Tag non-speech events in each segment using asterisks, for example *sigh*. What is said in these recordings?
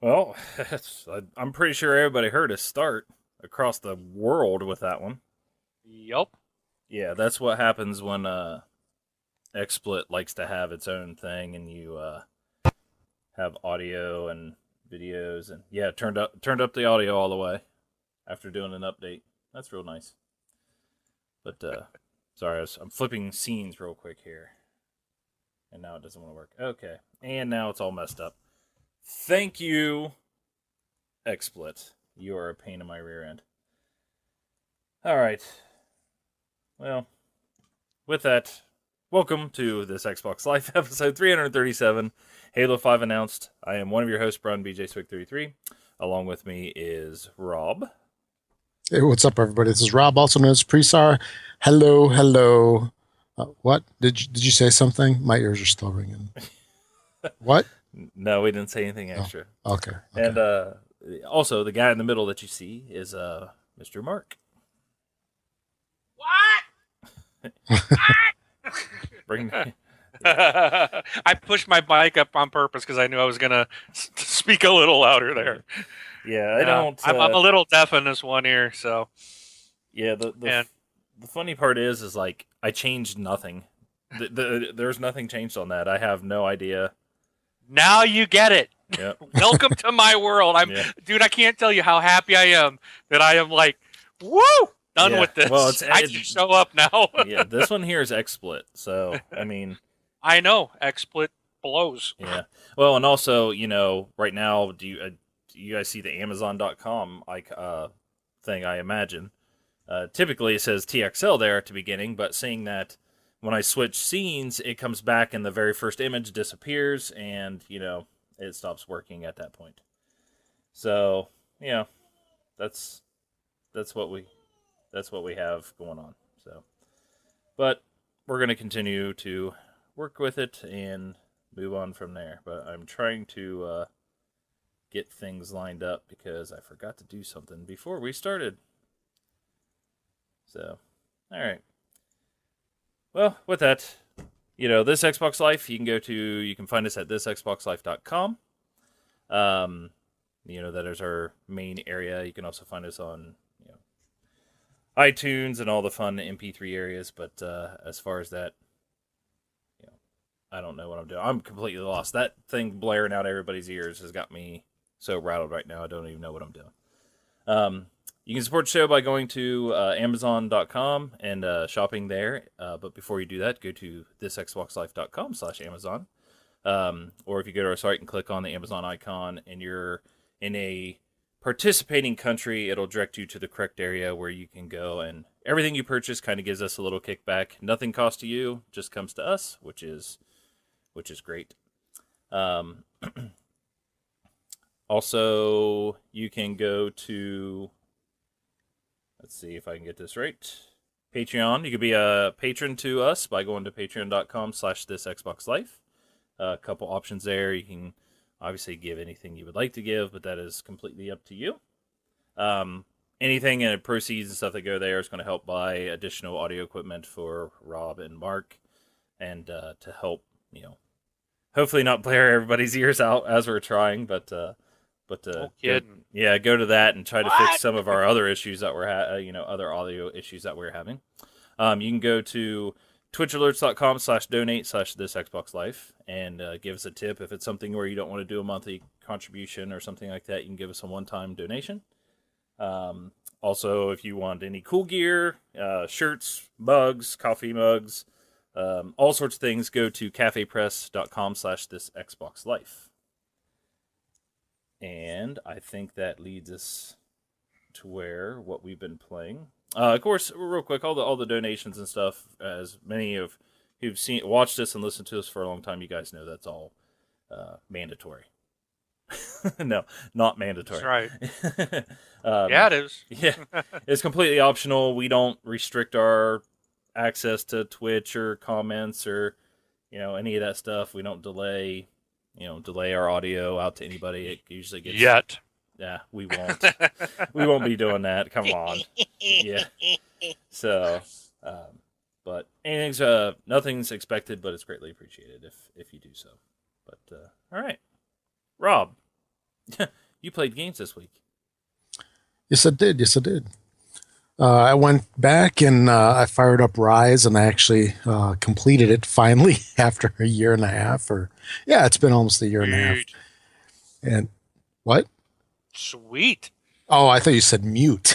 Well, *laughs* I'm pretty sure everybody heard us start across the world with that one. Yup. Yeah, that's what happens when uh, XSplit likes to have its own thing, and you uh, have audio and videos, and yeah, turned up turned up the audio all the way after doing an update. That's real nice. But uh, sorry, I was, I'm flipping scenes real quick here, and now it doesn't want to work. Okay, and now it's all messed up. Thank you, XSplit. You are a pain in my rear end. All right. Well, with that, welcome to this Xbox Live *laughs* episode 337. Halo 5 announced. I am one of your hosts, Brian BJ Swick 33. Along with me is Rob. Hey, what's up, everybody? This is Rob, also known as Presar. Hello, hello. Uh, what did you, did you say something? My ears are still ringing. *laughs* what? No, we didn't say anything extra. Oh, okay, okay. And uh, also, the guy in the middle that you see is uh, Mr. Mark. What? *laughs* Bring. *laughs* I pushed my mic up on purpose because I knew I was gonna s- speak a little louder there. Yeah, I don't. I'm, I'm uh, a little deaf in this one ear, so Yeah, the the, And- the funny part is, is like I changed nothing. The, the, there's nothing changed on that. I have no idea. Now you get it. Yep. *laughs* Welcome to my world. I'm, Yeah. dude. I can't tell you how happy I am that I am like, woo, done Yeah. with this. Well, it's- *laughs* I it- can show up now. *laughs* yeah, this one here is XSplit. So I mean, I know. XSplit blows. yeah. Well, and also, you know, right now, do you uh, do you guys see the Amazon.com like uh thing? I imagine. Uh, typically, it says TXL there at the beginning, but seeing that when I switch scenes, it comes back and the very first image disappears, and you know it stops working at that point. So yeah, that's that's what we that's what we have going on. So, but we're gonna continue to work with it and move on from there. But I'm trying to uh, get things lined up because I forgot to do something before we started. So, all right. Well, with that, you know, this Xbox Life, you can go to, you can find us at thisxboxlife.com. Um, you know, that is our main area. You can also find us on, you know, iTunes and all the fun MP3 areas. But uh, as far as that, you know, I don't know what I'm doing. I'm completely lost. That thing blaring out everybody's ears has got me so rattled right now. I don't even know what I'm doing. Um, you can support the show by going to uh, Amazon.com and uh, shopping there. Uh, but before you do that, go to thisxboxlife.com slash Amazon. Um, or if you go to our site and click on the Amazon icon and you're in a participating country, it'll direct you to the correct area where you can go. And everything you purchase kind of gives us a little kickback. Nothing costs to you, just comes to us, which is which is great. Um, *clears throat* also, you can go to let's see if I can get this right. Patreon. You could be a patron to us by going to patreon.com slash this Xbox Life. a couple options there. You can obviously give anything you would like to give, but that is completely up to you. Um, anything and proceeds and stuff that go there is going to help buy additional audio equipment for Rob and Mark, and uh, to help you know, hopefully not *laughs* blare everybody's ears out as we're trying, but uh, but uh, No go- yeah, go to that and try to What? fix some of our other issues that we're ha- uh, you know other audio issues that we're having. Um, you can go to twitchalerts.com slash donate slash this Xbox Life and uh, give us a tip. If it's something where you don't want to do a monthly contribution or something like that, you can give us a one time donation. Um, also, if you want any cool gear, uh, shirts, mugs, coffee mugs, um, all sorts of things, go to cafepress.com slash this Xbox Life. And I think that leads us to where what we've been playing. Uh, of course, real quick, all the all the donations and stuff. As many of who've seen watched us and listened to us for a long time, you guys know that's all uh, mandatory. *laughs* no, not mandatory. That's right. *laughs* um, yeah, it is. *laughs* yeah, it's completely optional. We don't restrict our access to Twitch or comments or you know any of that stuff. We don't delay you know delay our audio out to anybody. It usually gets Yet. Yeah, we *laughs* won't. we won't be doing that. Come on. Yeah. So, um, but anything's uh nothing's expected, but it's greatly appreciated if if you do so. But uh, all right, Rob, *laughs* You played games this week. Yes, I did. Yes, I did. Uh, I went back and uh, I fired up Ryse, and I actually uh, completed it finally *laughs* after a year and a half. Or yeah, it's been almost a year and a half. And what? Sweet. Oh, I thought you said mute.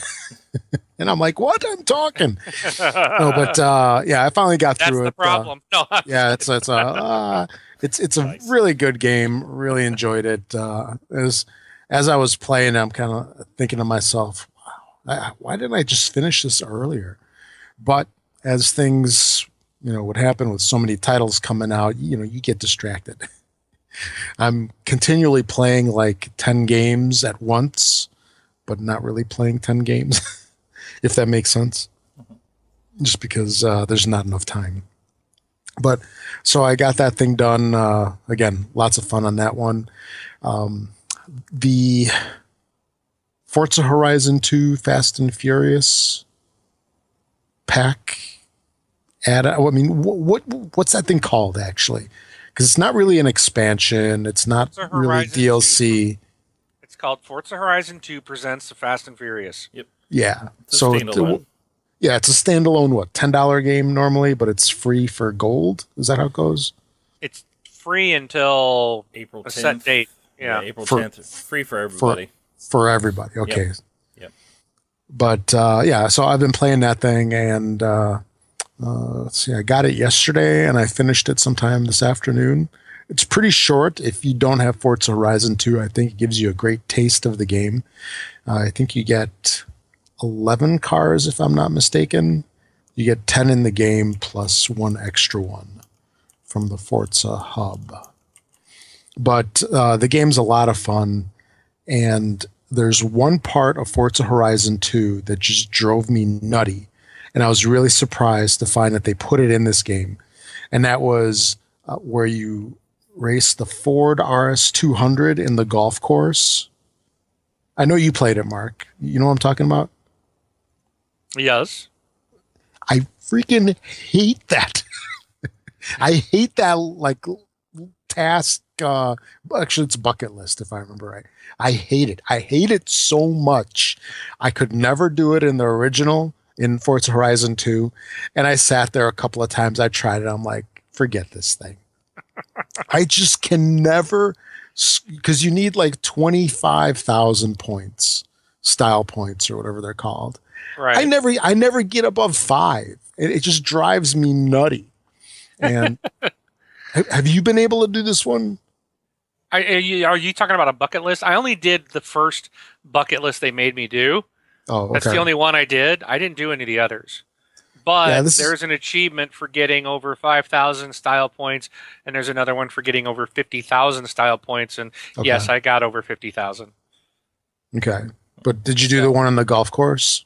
*laughs* and I'm like, what? I'm talking. No, but *laughs* uh, yeah, I finally got That's through the it. uh, problem. no. yeah, it's it's a uh, it's it's a Nice. really good game. Really enjoyed it. Uh, as as I was playing, I'm kind of thinking to myself, I, why didn't I just finish this earlier? But as things you know would happen with so many titles coming out, you know, you get distracted. *laughs* I'm continually playing like ten games at once, but not really playing ten games, *laughs* if that makes sense. Just because uh, there's not enough time. But so I got that thing done. Uh, again, lots of fun on that one. Um, the Forza Horizon 2 Fast and Furious pack add I mean what, what what's that thing called actually? Cuz it's not really an expansion, it's not really Horizon 2. DLC. It's called Forza Horizon 2 presents the Fast and Furious. Yep. Yeah. It's so it- yeah, it's a standalone what? $10 game normally, but it's free for gold. Is that how it goes? It's free until April a 10th. set date. Yeah. April For- 10th. Free for everybody. for everybody. Okay. Yep. But uh, yeah, so I've been playing that thing, and uh, uh, let's see, I got it yesterday, and I finished it sometime this afternoon. It's pretty short. If you don't have Forza Horizon 2, I think it gives you a great taste of the game. Uh, I think you get 11 cars, if I'm not mistaken. You get 10 in the game plus one extra one from the Forza hub. But uh, the game's a lot of fun and there's one part of Forza Horizon 2 that just drove me nutty. And I was really surprised to find that they put it in this game. And that was uh, where you race the Ford RS200 in the golf course. I know you played it, Mark. You know what I'm talking about? Yes. I freaking hate that. *laughs* I hate that like task. Uh, actually, it's bucket list if I remember right. I hate it. I hate it so much. I could never do it in the original in Forza Horizon 2, and I sat there a couple of times. I tried it. I'm like, forget this thing. *laughs* I just can never because you need like twenty five thousand points, style points or whatever they're called. Right. I never I never get above five. It, it just drives me nutty. And *laughs* have you been able to do this one? Are, you, are you talking about a bucket list? I only did the first bucket list they made me do. Oh, okay. That's the only one I did. I didn't do any of the others. But Yeah, this is- there's an achievement for getting over 5,000 style points, and there's another one for getting over 50,000 style points. And Okay. yes, I got over 50,000. okay. But did you do the one on the golf course?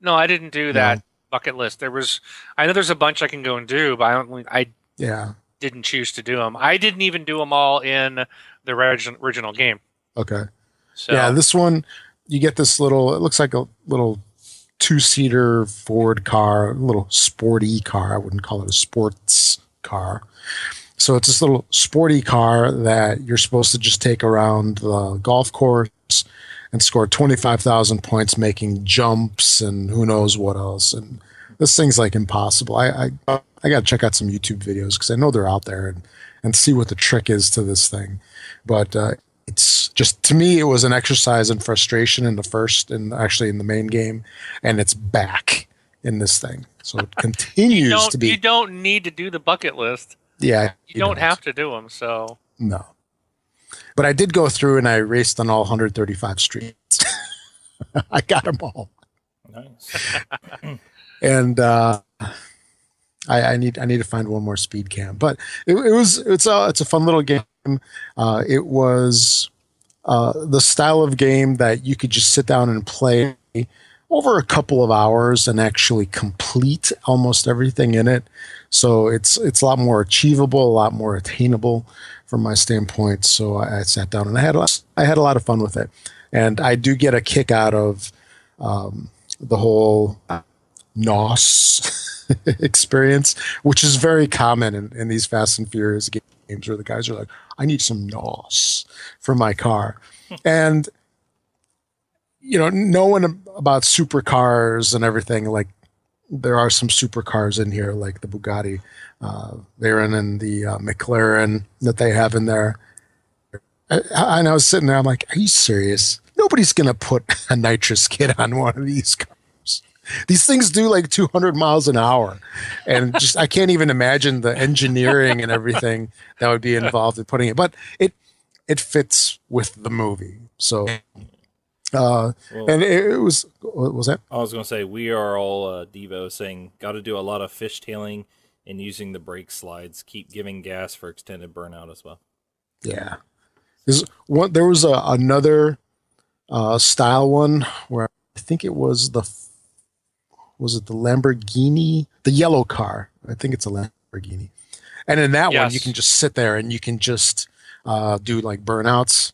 No, I didn't do No. that bucket list. There was, I know there's a bunch I can go and do, but I don't. I Yeah. Didn't choose to do them. I didn't even do them all in the origi- original game. Okay. So Yeah, this one you get this little it looks like a little two-seater Ford car, a little sporty car. I wouldn't call it a sports car. So it's this little sporty car that you're supposed to just take around the golf course and score 25,000 points making jumps and who knows what else. And this thing's like impossible. I I, I got to check out some YouTube videos because I know they're out there and, and see what the trick is to this thing. But uh, it's just to me, it was an exercise in frustration in the first and actually in the main game, and it's back in this thing. So it *laughs* continues to be. you don't need to do the bucket list. yeah, You, don't have to do them. So No. But I did go through and I raced on all 135 streets. *laughs* I got them all. Nice. *laughs* and uh, I, I need I need to find one more speed cam. But it, it was it's a it's a fun little game. Uh, it was uh, the style of game that you could just sit down and play over a couple of hours and actually complete almost everything in it. So it's it's a lot more achievable, a lot more attainable from my standpoint. So I, I sat down and I had a lot, I had a lot of fun with it, and I do get a kick out of um, the whole NOS *laughs* experience, which is very common in, in these Fast and Furious games where the guys are like, I need some NOS for my car. and you know, knowing about supercars and everything, like there are some supercars in here, like the Bugatti uh, Veyron and the uh, McLaren that they have in there. And I was sitting there, I'm like, are you serious? Nobody's going to put a nitrous kit on one of these cars. These things do like 200 miles an hour. And just, I can't even imagine the engineering and everything that would be involved in putting it. But it, it fits with the movie. So, uh, Well, and it, it was, what was that? I was going to say we are all uh, Devo saying got to do a lot of fishtailing and using the brake slides. Keep giving gas for extended burnout as well. Yeah. There's one, there was a, another uh, style one where I think it was the was it the Lamborghini, the yellow car. I think it's a Lamborghini. And in that one, you can just sit there and you can just uh, do like burnouts,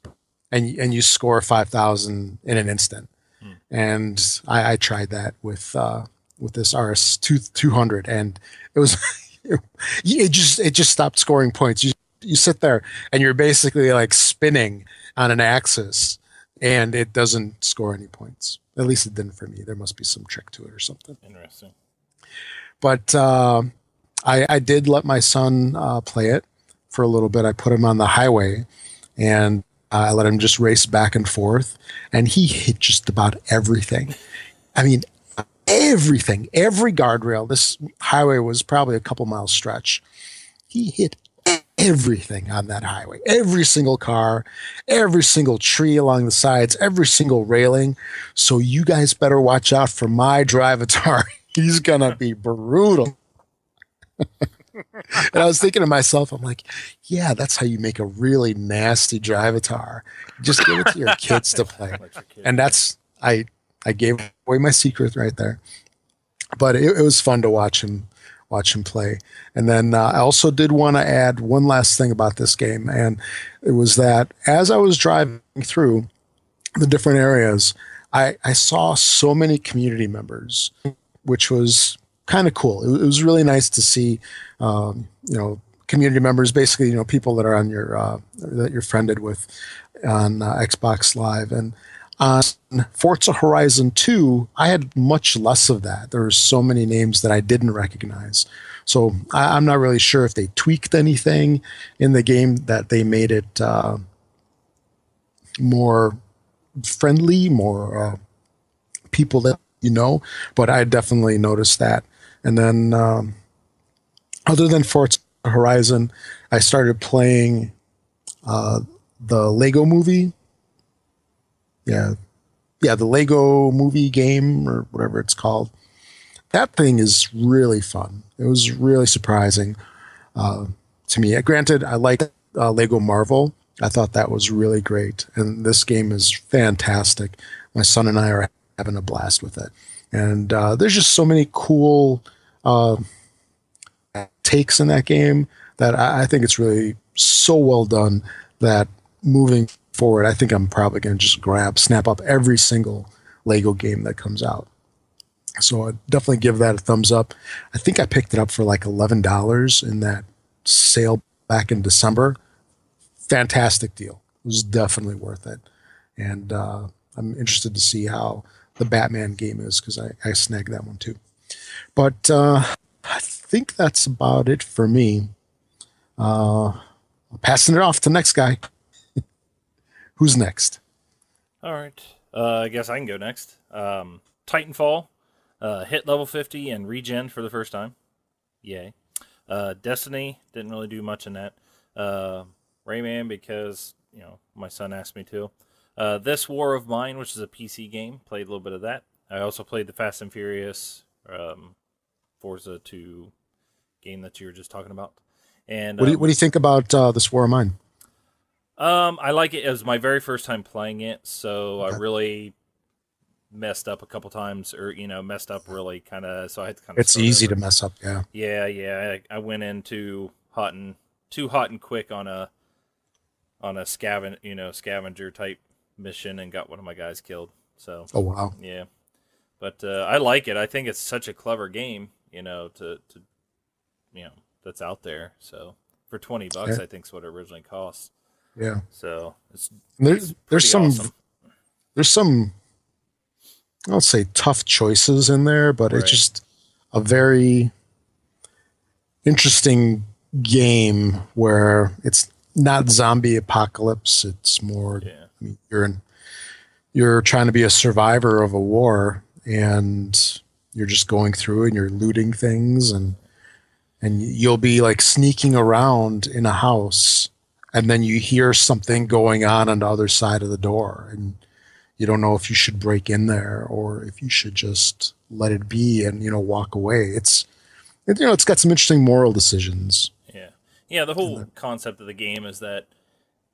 and and you score five thousand in an instant. Hmm. And I, I tried that with uh, with this RS two two hundred, and it was *laughs* it just it just stopped scoring points. You you sit there and you're basically like spinning on an axis, and it doesn't score any points. At least it didn't for me. There must be some trick to it or something Interesting. but uh, I, I did let my son uh, play it for a little bit. I put him on the highway and I let him just race back and forth, and he hit just about everything. I mean, everything, every guardrail. This highway was probably a couple miles stretch. He hit everything on that highway. Every single car every single tree along the sides every single railing. So you guys better watch out for my drive drivatar *laughs* he's gonna be brutal. And i was thinking to myself i'm like yeah that's how you make a really nasty drive drivatar just give it to your kids to play. *laughs* And that's i i gave away my secret right there. But it, it was fun to watch him watch him play. And then uh, i also did want to add one last thing about this game and it was that as i was driving through the different areas i i saw so many community members which was kind of cool. It, it was really nice to see um, you know community members basically you know people that are on your uh, that you're friended with on uh, xbox live. And on Forza Horizon 2, I had much less of that. There were so many names that I didn't recognize. So I, I'm not really sure if they tweaked anything in the game that they made it uh, more friendly, more uh, people that you know. But I definitely noticed that. And then, um, other than Forza Horizon, I started playing uh, the Lego movie yeah. Yeah the lego movie game or whatever it's called. That thing is really fun. It was really surprising uh, to me. Granted i like uh, lego marvel. I thought that was really great and this game is fantastic. My son and i are having a blast with it. And uh, there's just so many cool uh, takes in that game that I, I think it's really so well done that moving forward, I think I'm probably going to just grab, snap up every single Lego game that comes out. So I definitely give that a thumbs up. I think I picked it up for like eleven dollars in that sale back in December. Fantastic deal. It was definitely worth it, and uh, I'm interested to see how the Batman game is because I, I snagged that one too. But uh, I think that's about it for me. Uh, passing it off to next guy. Who's next? All right. Uh, I guess I can go next. Um, Titanfall, uh, hit level 50 and regen for the first time. Yay. Uh, Destiny, didn't really do much in that. Uh, Rayman, because, you know, my son asked me to. Uh, this War of Mine, which is a PC game, played a little bit of that. I also played the Fast and Furious um, Forza 2 game that you were just talking about. And What do you, um, what do you think about uh, this War of Mine? Um, I like it. It was my very first time playing it, so I really messed up a couple times, or you know, messed up really kind of. So I had to kind of. It's easy to mess up. Yeah. Yeah, yeah. I, I went in too hot and too hot and quick on a on a scaven, you know, scavenger type mission and got one of my guys killed. So Oh wow. yeah, but uh, I like it. I think it's such a clever game, you know, to to you know that's out there. So for twenty bucks. Yeah. I think is what it originally cost. Yeah. So it's There's there's some awesome. there's some I'll say tough choices in there, but Right. it's just a very interesting game where it's not zombie apocalypse. It's more yeah. I mean, you're in, you're trying to be a survivor of a war, and you're just going through and you're looting things, and and you'll be like sneaking around in a house, and then you hear something going on on the other side of the door, and you don't know if you should break in there or if you should just let it be and you know walk away. It's it, you know it's got some interesting moral decisions. Yeah. Yeah, the whole concept of the game is that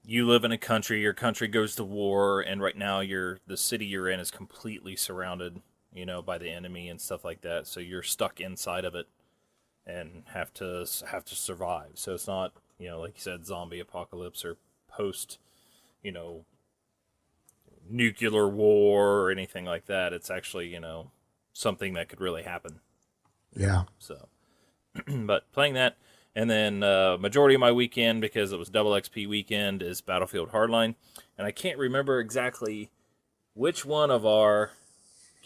you live in a country, your country goes to war, and right now you're the city you're in is completely surrounded, you know, by the enemy and stuff like that. So you're stuck inside of it and have to have to survive. So it's not, you know, like you said, zombie apocalypse or post, you know, nuclear war or anything like that. It's actually, you know, something that could really happen. Yeah. So, *clears throat* but playing that, and then uh, majority of my weekend because it was double XP weekend is Battlefield Hardline, and I can't remember exactly which one of our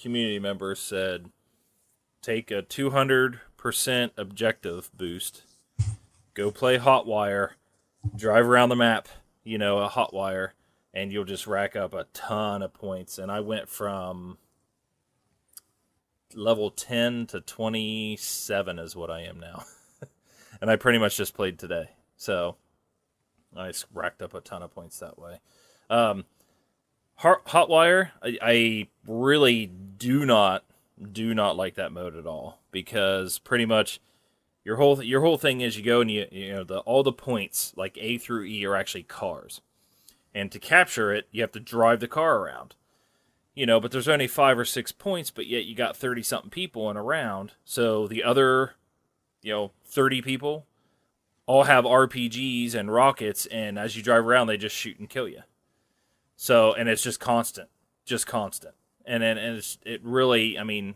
community members said take a two hundred percent objective boost, go play Hotwire, drive around the map, you know, a Hotwire, and you'll just rack up a ton of points. And I went from level 10 to 27 is what I am now. *laughs* and I pretty much just played today. So I racked up a ton of points that way. Um, Hot, Hotwire, I, I really do not do not like that mode at all because pretty much your whole your whole thing is you go and you you know the all the points like A through E are actually cars. And to capture it, you have to drive the car around you know, but there's only five or six points, but yet you got 30 something people in a round. So the other, you know, 30 people all have RPGs and rockets, and as you drive around, they just shoot and kill you. So, and it's just constant, just constant. And then, and it's, it really, I mean,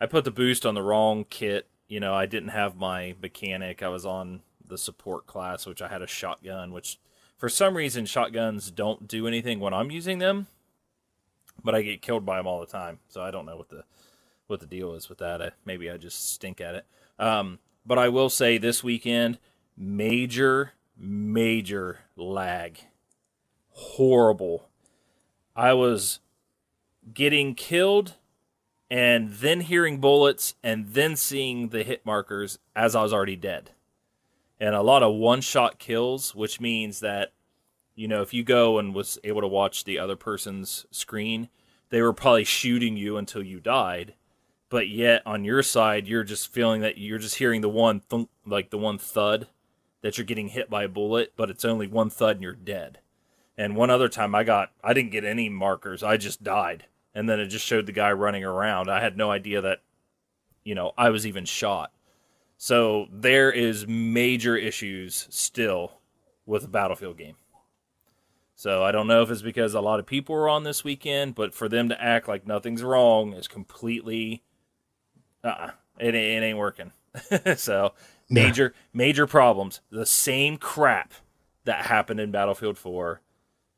I put the boost on the wrong kit. You know, I didn't have my mechanic. I was on the support class, which I had a shotgun, which for some reason, shotguns don't do anything when I'm using them but I get killed by them all the time. So I don't know what the what the deal is with that. I, maybe I just stink at it. Um, but I will say this weekend, major, major lag, horrible. I was getting killed and then hearing bullets and then seeing the hit markers as I was already dead. And a lot of one shot kills, which means that you know, if you go and was able to watch the other person's screen, they were probably shooting you until you died. But yet on your side, you're just feeling that you're just hearing the one thunk, like the one thud that you're getting hit by a bullet, but it's only one thud and you're dead. And one other time I got I didn't get any markers. I just died. And then it just showed the guy running around. I had no idea that you know, I was even shot. So there is major issues still with a Battlefield game. So I don't know if it's because a lot of people were on this weekend, but for them to act like nothing's wrong is completely, uh, it, ain't- it ain't working. *laughs* so major major problems. The same crap that happened in Battlefield 4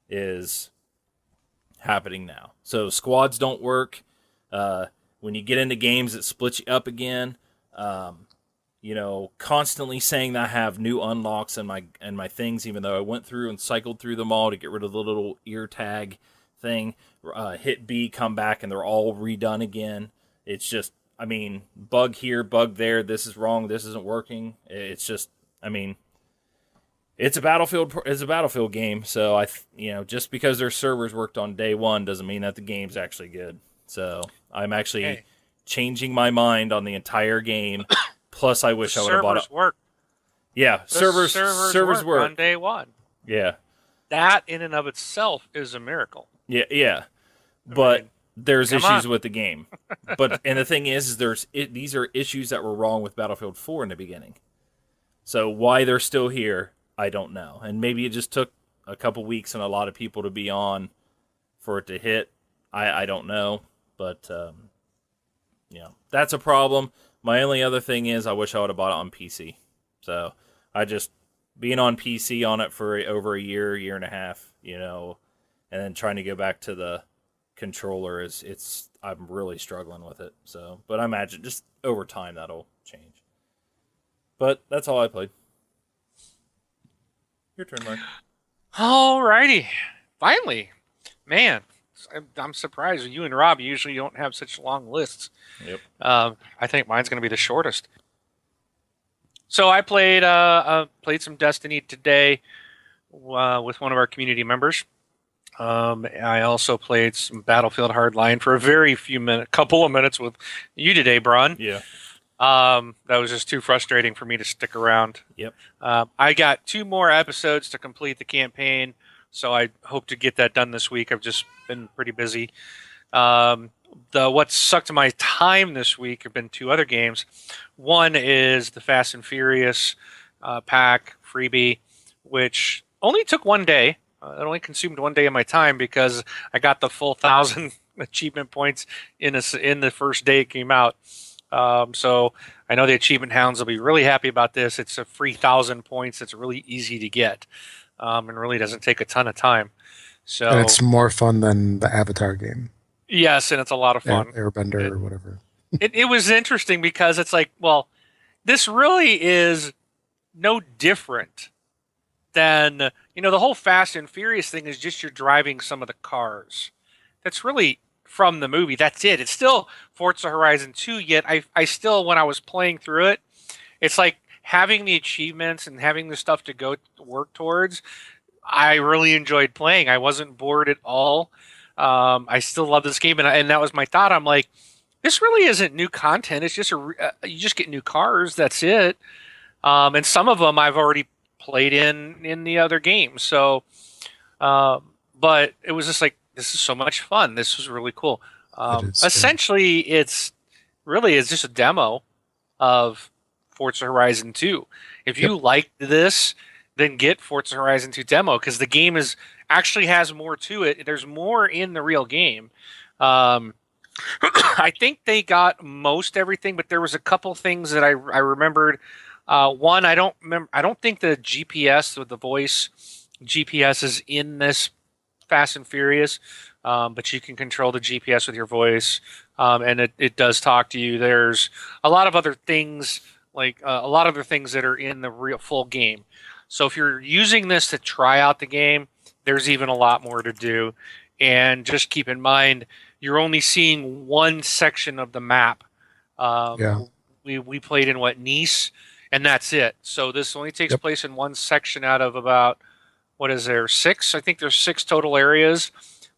is happening now. So squads don't work. Uh, when you get into games, it splits you up again. Um, you know, constantly saying that I have new unlocks and my and my things, even though I went through and cycled through them all to get rid of the little ear tag thing. Uh, hit B, come back, and they're all redone again. It's just, I mean, bug here, bug there. This is wrong. This isn't working. It's just, I mean, it's a battlefield. It's a battlefield game. So I, you know, just because their servers worked on day one doesn't mean that the game's actually good. So I'm actually Hey. changing my mind on the entire game. *coughs* Plus, I wish I would have bought it. work. Yeah, The servers servers, servers work, work. on day one. Yeah, That in and of itself is a miracle. yeah, yeah. But mean, there's issues on. with the game. But and the thing is, is there's it, these are issues that were wrong with Battlefield 4 in the beginning. So why they're still here, I don't know. And maybe it just took a couple weeks and a lot of people to be on for it to hit. I I don't know, but um, you know that's a problem. My only other thing is I wish I would have bought it on PC. So I just being on PC on it for over a year, year and a half, you know, and then trying to go back to the controller is it's I'm really struggling with it. So, but I imagine just over time that'll change. But that's all I played. Your turn, Mark. Alrighty, finally, man. I'm- I'm surprised you and Rob usually don't have such long lists. Yep. Um, I think mine's going to be the shortest. So I played uh, uh, played some Destiny today uh, with one of our community members. Um, I also played some Battlefield Hardline for a very few minutes, couple of minutes with you today, Brun. Yeah. Um, that was just too frustrating for me to stick around. Yep. Um, I got two more episodes to complete the campaign, so I hope to get that done this week. I've just been pretty busy. Um, the what sucked my time this week have been two other games. One is the Fast and Furious uh, pack freebie, which only took one day. Uh, it only consumed one day of my time because I got the full *laughs* thousand achievement points in a in the first day it came out. Um, so I know the achievement hounds will be really happy about this. It's a free thousand points. It's really easy to get, um, and really doesn't take a ton of time. So And it's more fun than the Avatar game, yes, and it's a lot of Air, fun. Airbender It- or whatever. *laughs* it, it was interesting because it's like, well, this really is no different than you know the whole Fast and Furious thing is just you're driving some of the cars. That's really from the movie. That's it. It's still Forza Horizon 2. Yet I I still when I was playing through it, it's like having the achievements and having the stuff to go work towards. I really enjoyed playing. I wasn't bored at all. Um, I still love this game, and, and that was my thought. I'm like, this really isn't new content. It's just a uh, you just get new cars. That's it. Um, and some of them I've already played in in the other games. So, um, but it was just like this is so much fun. This was really cool. Um, is, yeah. essentially, it's really it's just a demo of Forza Horizon 2. If you liked this, then get Forza Horizon 2 demo because the game is actually has more to it. There's more in the real game. Um, *coughs* I think they got most everything, but there was a couple things that I, I remembered. Uh, one, I don't remember. I don't think the GPS with the voice GPS is in this Fast and Furious, um, but you can control the GPS with your voice, um, and it, it does talk to you. There's a lot of other things, like uh, a lot of other things that are in the real full game. So if you're using this to try out the game, there's even a lot more to do. And just keep in mind, you're only seeing one section of the map. Um, Yeah. We, we played in what Nice, and that's it. So this only takes Yep. place in one section out of about what is there six? I think there's six total areas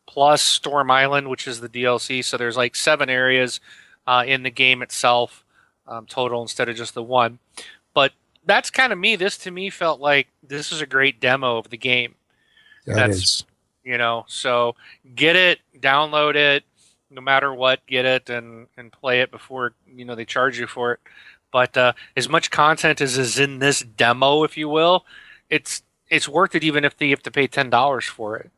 plus Storm Island, which is the DLC. So there's like seven areas uh, in the game itself um, total instead of just the one. But that's kind of me. This to me felt like this is a great demo of the game Yeah, That's- is. you know so get it download it no matter what get it and and play it before you know they charge you for it but uh, as much content as is in this demo if you will it's it's worth it even if they have to pay ten dollars for it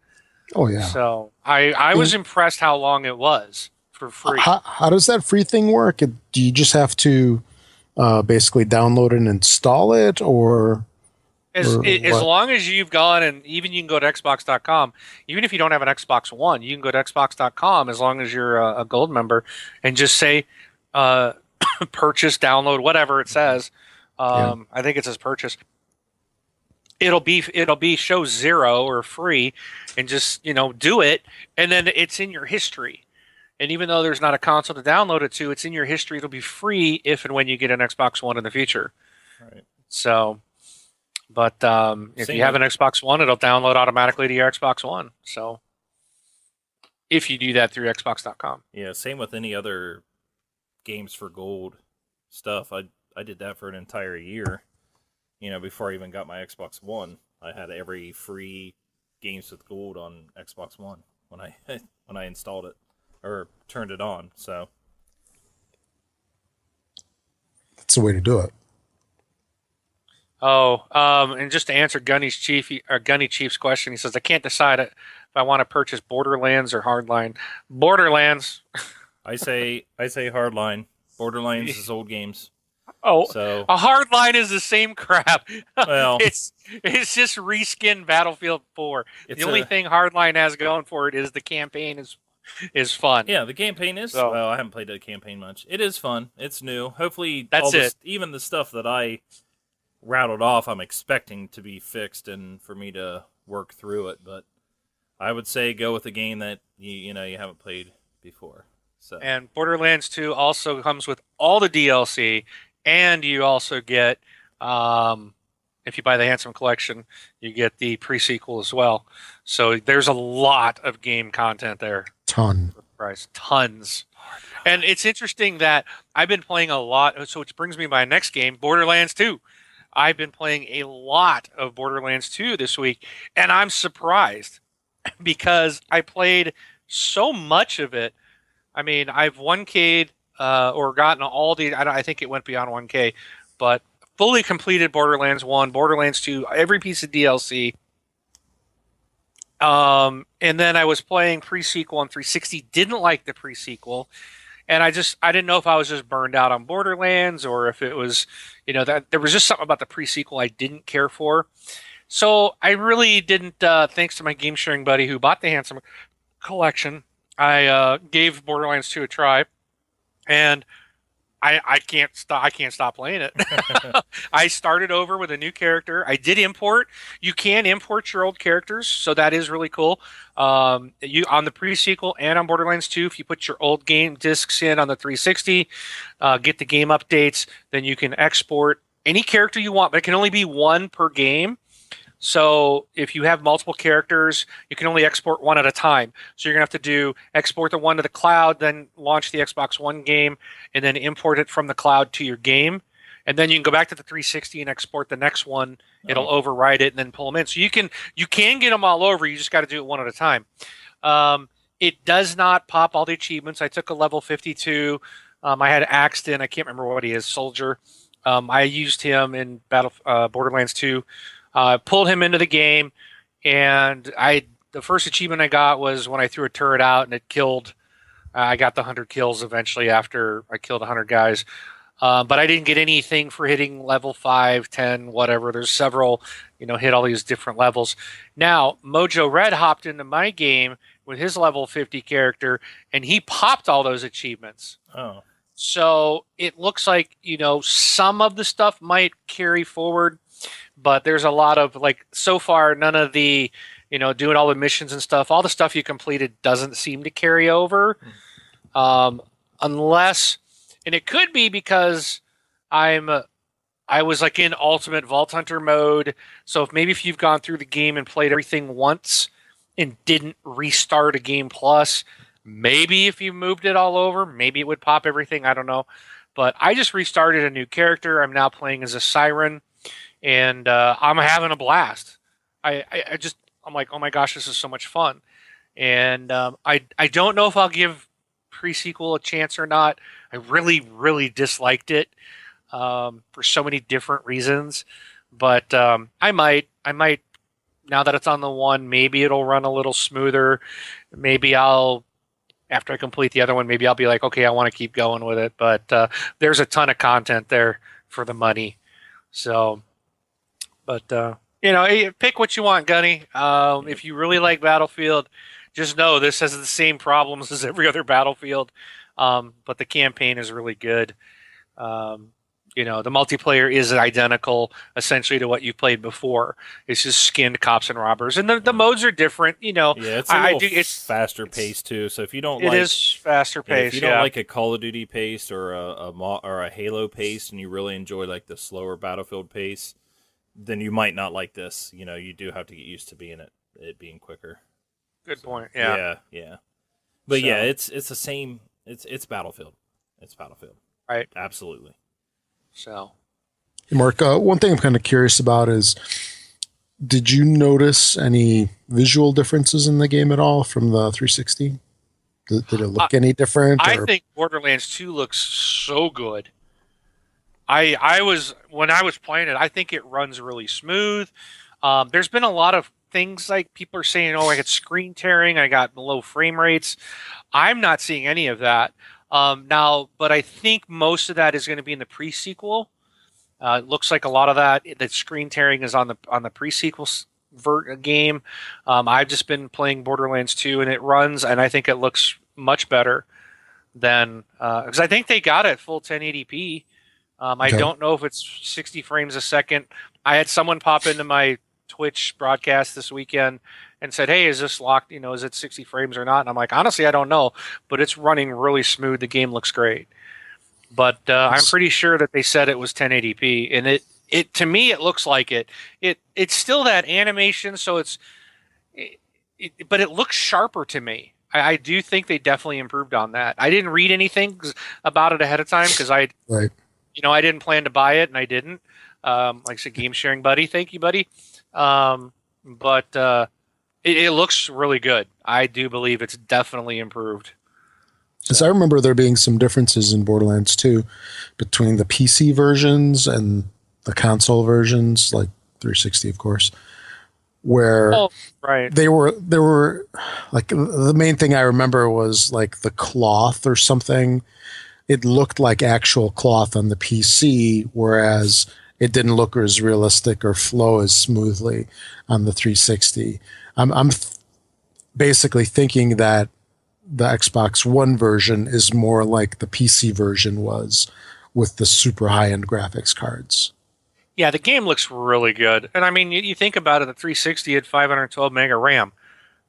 Oh yeah. so i i was impressed how long it was for free How, how does that free thing work? It- Do you just have to uh, basically download and install it, or As, Or as what? long as you've gone and even you can go to Xbox.com, even if you don't have an Xbox One, you can go to Xbox.com as long as you're a, a gold member and just say uh, *coughs* purchase, download, whatever it says. Um, I think it says purchase. It'll be it'll be show zero or free, and just you know do it, and then it's in your history. And even though there's not a console to download it to, it's in your history. It'll be free if and when you get an Xbox One in the future. Right. So, but um, if Same you have an Xbox One, it'll download automatically to your Xbox One. So, if you do that through Xbox.com, Yeah, same with any other games for gold stuff. I I did that for an entire year. You know, before I even got my Xbox One, I had every free games with gold on Xbox One when I *laughs* when I installed it or turned it on. So that's the way to do it? oh, um, and just to answer Gunny's chief or Gunny Chief's question, he says I can't decide if I want to purchase Borderlands or Hardline. Borderlands, I say I say hardline. Borderlands *laughs* is old games. Oh, So a hard line is the same crap. *laughs* well, it's it's just reskin Battlefield 4. the only a- thing Hardline has going for it is the campaign is is fun. Yeah, the campaign is So- well. I haven't played the campaign much. It is fun. It's new. Hopefully, That's it. Even the stuff that I rattled off, I'm expecting to be fixed and for me to work through it. But I would say go with a game that you you know you haven't played before. So And Borderlands 2 also comes with all the DLC, and you also get, um, if you buy the Handsome Collection, you get the pre-sequel as well. So there's a lot of game content there. Ton. Price tons. And it's interesting that I've been playing a lot. So which brings me to my next game, Borderlands 2. I've been playing a lot of Borderlands 2 this week, and I'm surprised because I played so much of it. I mean, I've 1K'd uh, or gotten all the. I, I think it went beyond 1K, but fully completed Borderlands 1, Borderlands 2, every piece of DLC. Um, and then I was playing pre-sequel on 360. Didn't like the pre-sequel, and I just I didn't know if I was just burned out on Borderlands or if it was, you know, that there was just something about the pre-sequel I didn't care for. So I really didn't. Uh, thanks to my game sharing buddy who bought the Handsome collection, I uh, gave Borderlands 2 a try, and I I can't stop I can't stop playing it. *laughs* *laughs* I started over with a new character. I did import. You can import your old characters, so that is really cool. Um, you on the pre-sequel and on Borderlands 2, if you put your old game discs in on the 360, uh, get the game updates, then you can export any character you want, but it can only be one per game. So if you have multiple characters, you can only export one at a time. So you're gonna have to do export the one to the cloud, then launch the Xbox One game, and then import it from the cloud to your game. And then you can go back to the 360 and export the next one. It'll override it and then pull them in. So you can you can get them all over. You just got to do it one at a time. Um, it does not pop all the achievements. I took a level 52. Um, I had Axton. I can't remember what he is. Soldier. Um, I used him in Battle uh, Borderlands 2. Uh, pulled him into the game, and I the first achievement I got was when I threw a turret out and it killed. Uh, I got the 100 kills eventually after I killed 100 guys. Um, but I didn't get anything for hitting level 5, 10, whatever. There's several, you know, hit all these different levels. Now, Mojo Red hopped into my game with his level 50 character, and he popped all those achievements. oh, So it looks like, you know, some of the stuff might carry forward, but there's a lot of, like, so far, none of the, you know, doing all the missions and stuff, all the stuff you completed doesn't seem to carry over. Um, unless, and it could be because I'm, I was like in ultimate Vault Hunter mode. So if maybe if you've gone through the game and played everything once and didn't restart a game plus, maybe if you moved it all over, maybe it would pop everything. I don't know. But I just restarted a new character. I'm now playing as a siren, and uh, I'm having a blast. I, I, I just I'm like, oh my gosh, this is so much fun. And um, I I don't know if I'll give pre-sequel a chance or not. I really really disliked it um, for so many different reasons, but um, I might I might now that it's on the one, maybe it'll run a little smoother. Maybe I'll after I complete the other one, maybe I'll be like, okay, I want to keep going with it. But uh, there's a ton of content there for the money. So, but uh, you know, pick what you want, Gunny. Um, if you really like Battlefield, just know this has the same problems *laughs* as every other Battlefield. Um, but the campaign is really good. Um, you know, the multiplayer is identical essentially to what you played before. It's just skinned cops and robbers, and the, the modes are different. You know, yeah, it's a I- I little do- it's- faster it's- paced too. So if you don't it like is faster Yeah, if you don't like a Call of Duty pace or a, a or a Halo pace, and you really enjoy like the slower Battlefield pace, then you might not like this. You know, you do have to get used to being it it being quicker. good point. Yeah. yeah, yeah. But yeah, it's it's the same. It's it's Battlefield. It's Battlefield. Right. Absolutely. So Hey, Mark, uh, one thing I'm kind of curious about is did you notice any visual differences in the game at all from the 360? Did, did it look any different? I or- think Borderlands 2 looks so good. I I was when I was playing it, I think it runs really smooth. Um, there's been a lot of things like people are saying, "Oh, I got screen tearing, I got low frame rates." I'm not seeing any of that. Um, now, but I think most of that is going to be in the pre-sequel. Uh, it looks like a lot of that the screen tearing is on the on the pre-sequel s- ver- game. Um, I've just been playing Borderlands 2, and it runs, and I think it looks much better than because I think they got it full 1080p. Um, I Okay. don't know if it's 60 frames a second. I had someone pop into my Twitch broadcast this weekend and said, "Hey, is this locked? You know, is it 60 frames or not?" And I'm like, honestly, I don't know, but it's running really smooth. The game looks great, but uh, I'm pretty sure that they said it was 1080p, and it it to me it looks like it. It it's still that animation, so it's, it, it, but it looks sharper to me. I, I do think they definitely improved on that. I didn't read anything about it ahead of time because I Right. You know, I didn't plan to buy it, and I didn't. Um, like I said, game sharing buddy, thank you, buddy. Um, but uh, it, it looks really good. I do believe it's definitely improved. Because I remember there being some differences in Borderlands 2 between the PC versions and the console versions, like 360, of course, where Oh, right. they were there were like the main thing I remember was like the cloth or something. It looked like actual cloth on the PC, whereas it didn't look as realistic or flow as smoothly on the 360. I'm, I'm th- basically thinking that the Xbox One version is more like the PC version was with the super high end graphics cards. Yeah, the game looks really good. And I mean, you, you think about it, the 360 had 512 mega RAM.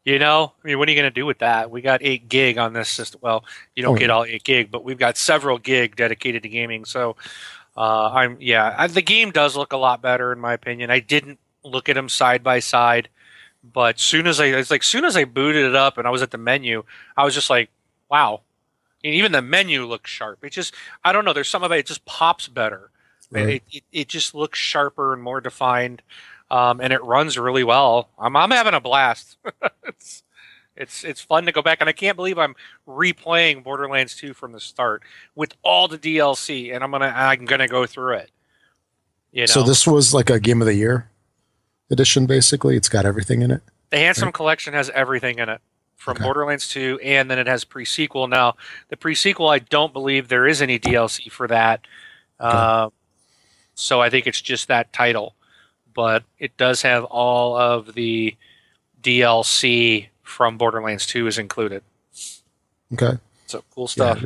You know, I mean, what are you going to do with that? We got eight gig on this system. Well, you don't Oh, get all eight gig, but we've got several gig dedicated to gaming. So, uh, I'm yeah, I, the game does look a lot better in my opinion. I didn't look at them side by side, but soon as I it's like soon as I booted it up and I was at the menu, I was just like, wow. And even the menu looks sharp. It just I don't know. There's some of it. It just pops better. Right. It, it, it just looks sharper and more defined, um, and it runs really well. I'm, I'm having a blast. *laughs* it's it's it's fun to go back, and I can't believe I'm replaying Borderlands 2 from the start with all the DLC, and I'm gonna I'm gonna go through it. You know, So this was like a game of the year edition, basically. It's got everything in it. the Handsome Collection has everything in it from Okay. Borderlands 2, and then it has pre-sequel. Now, the pre-sequel, I don't believe there is any DLC for that. Uh, so I think it's just that title, but it does have all of the DLC from Borderlands 2 is included. Okay. So cool stuff.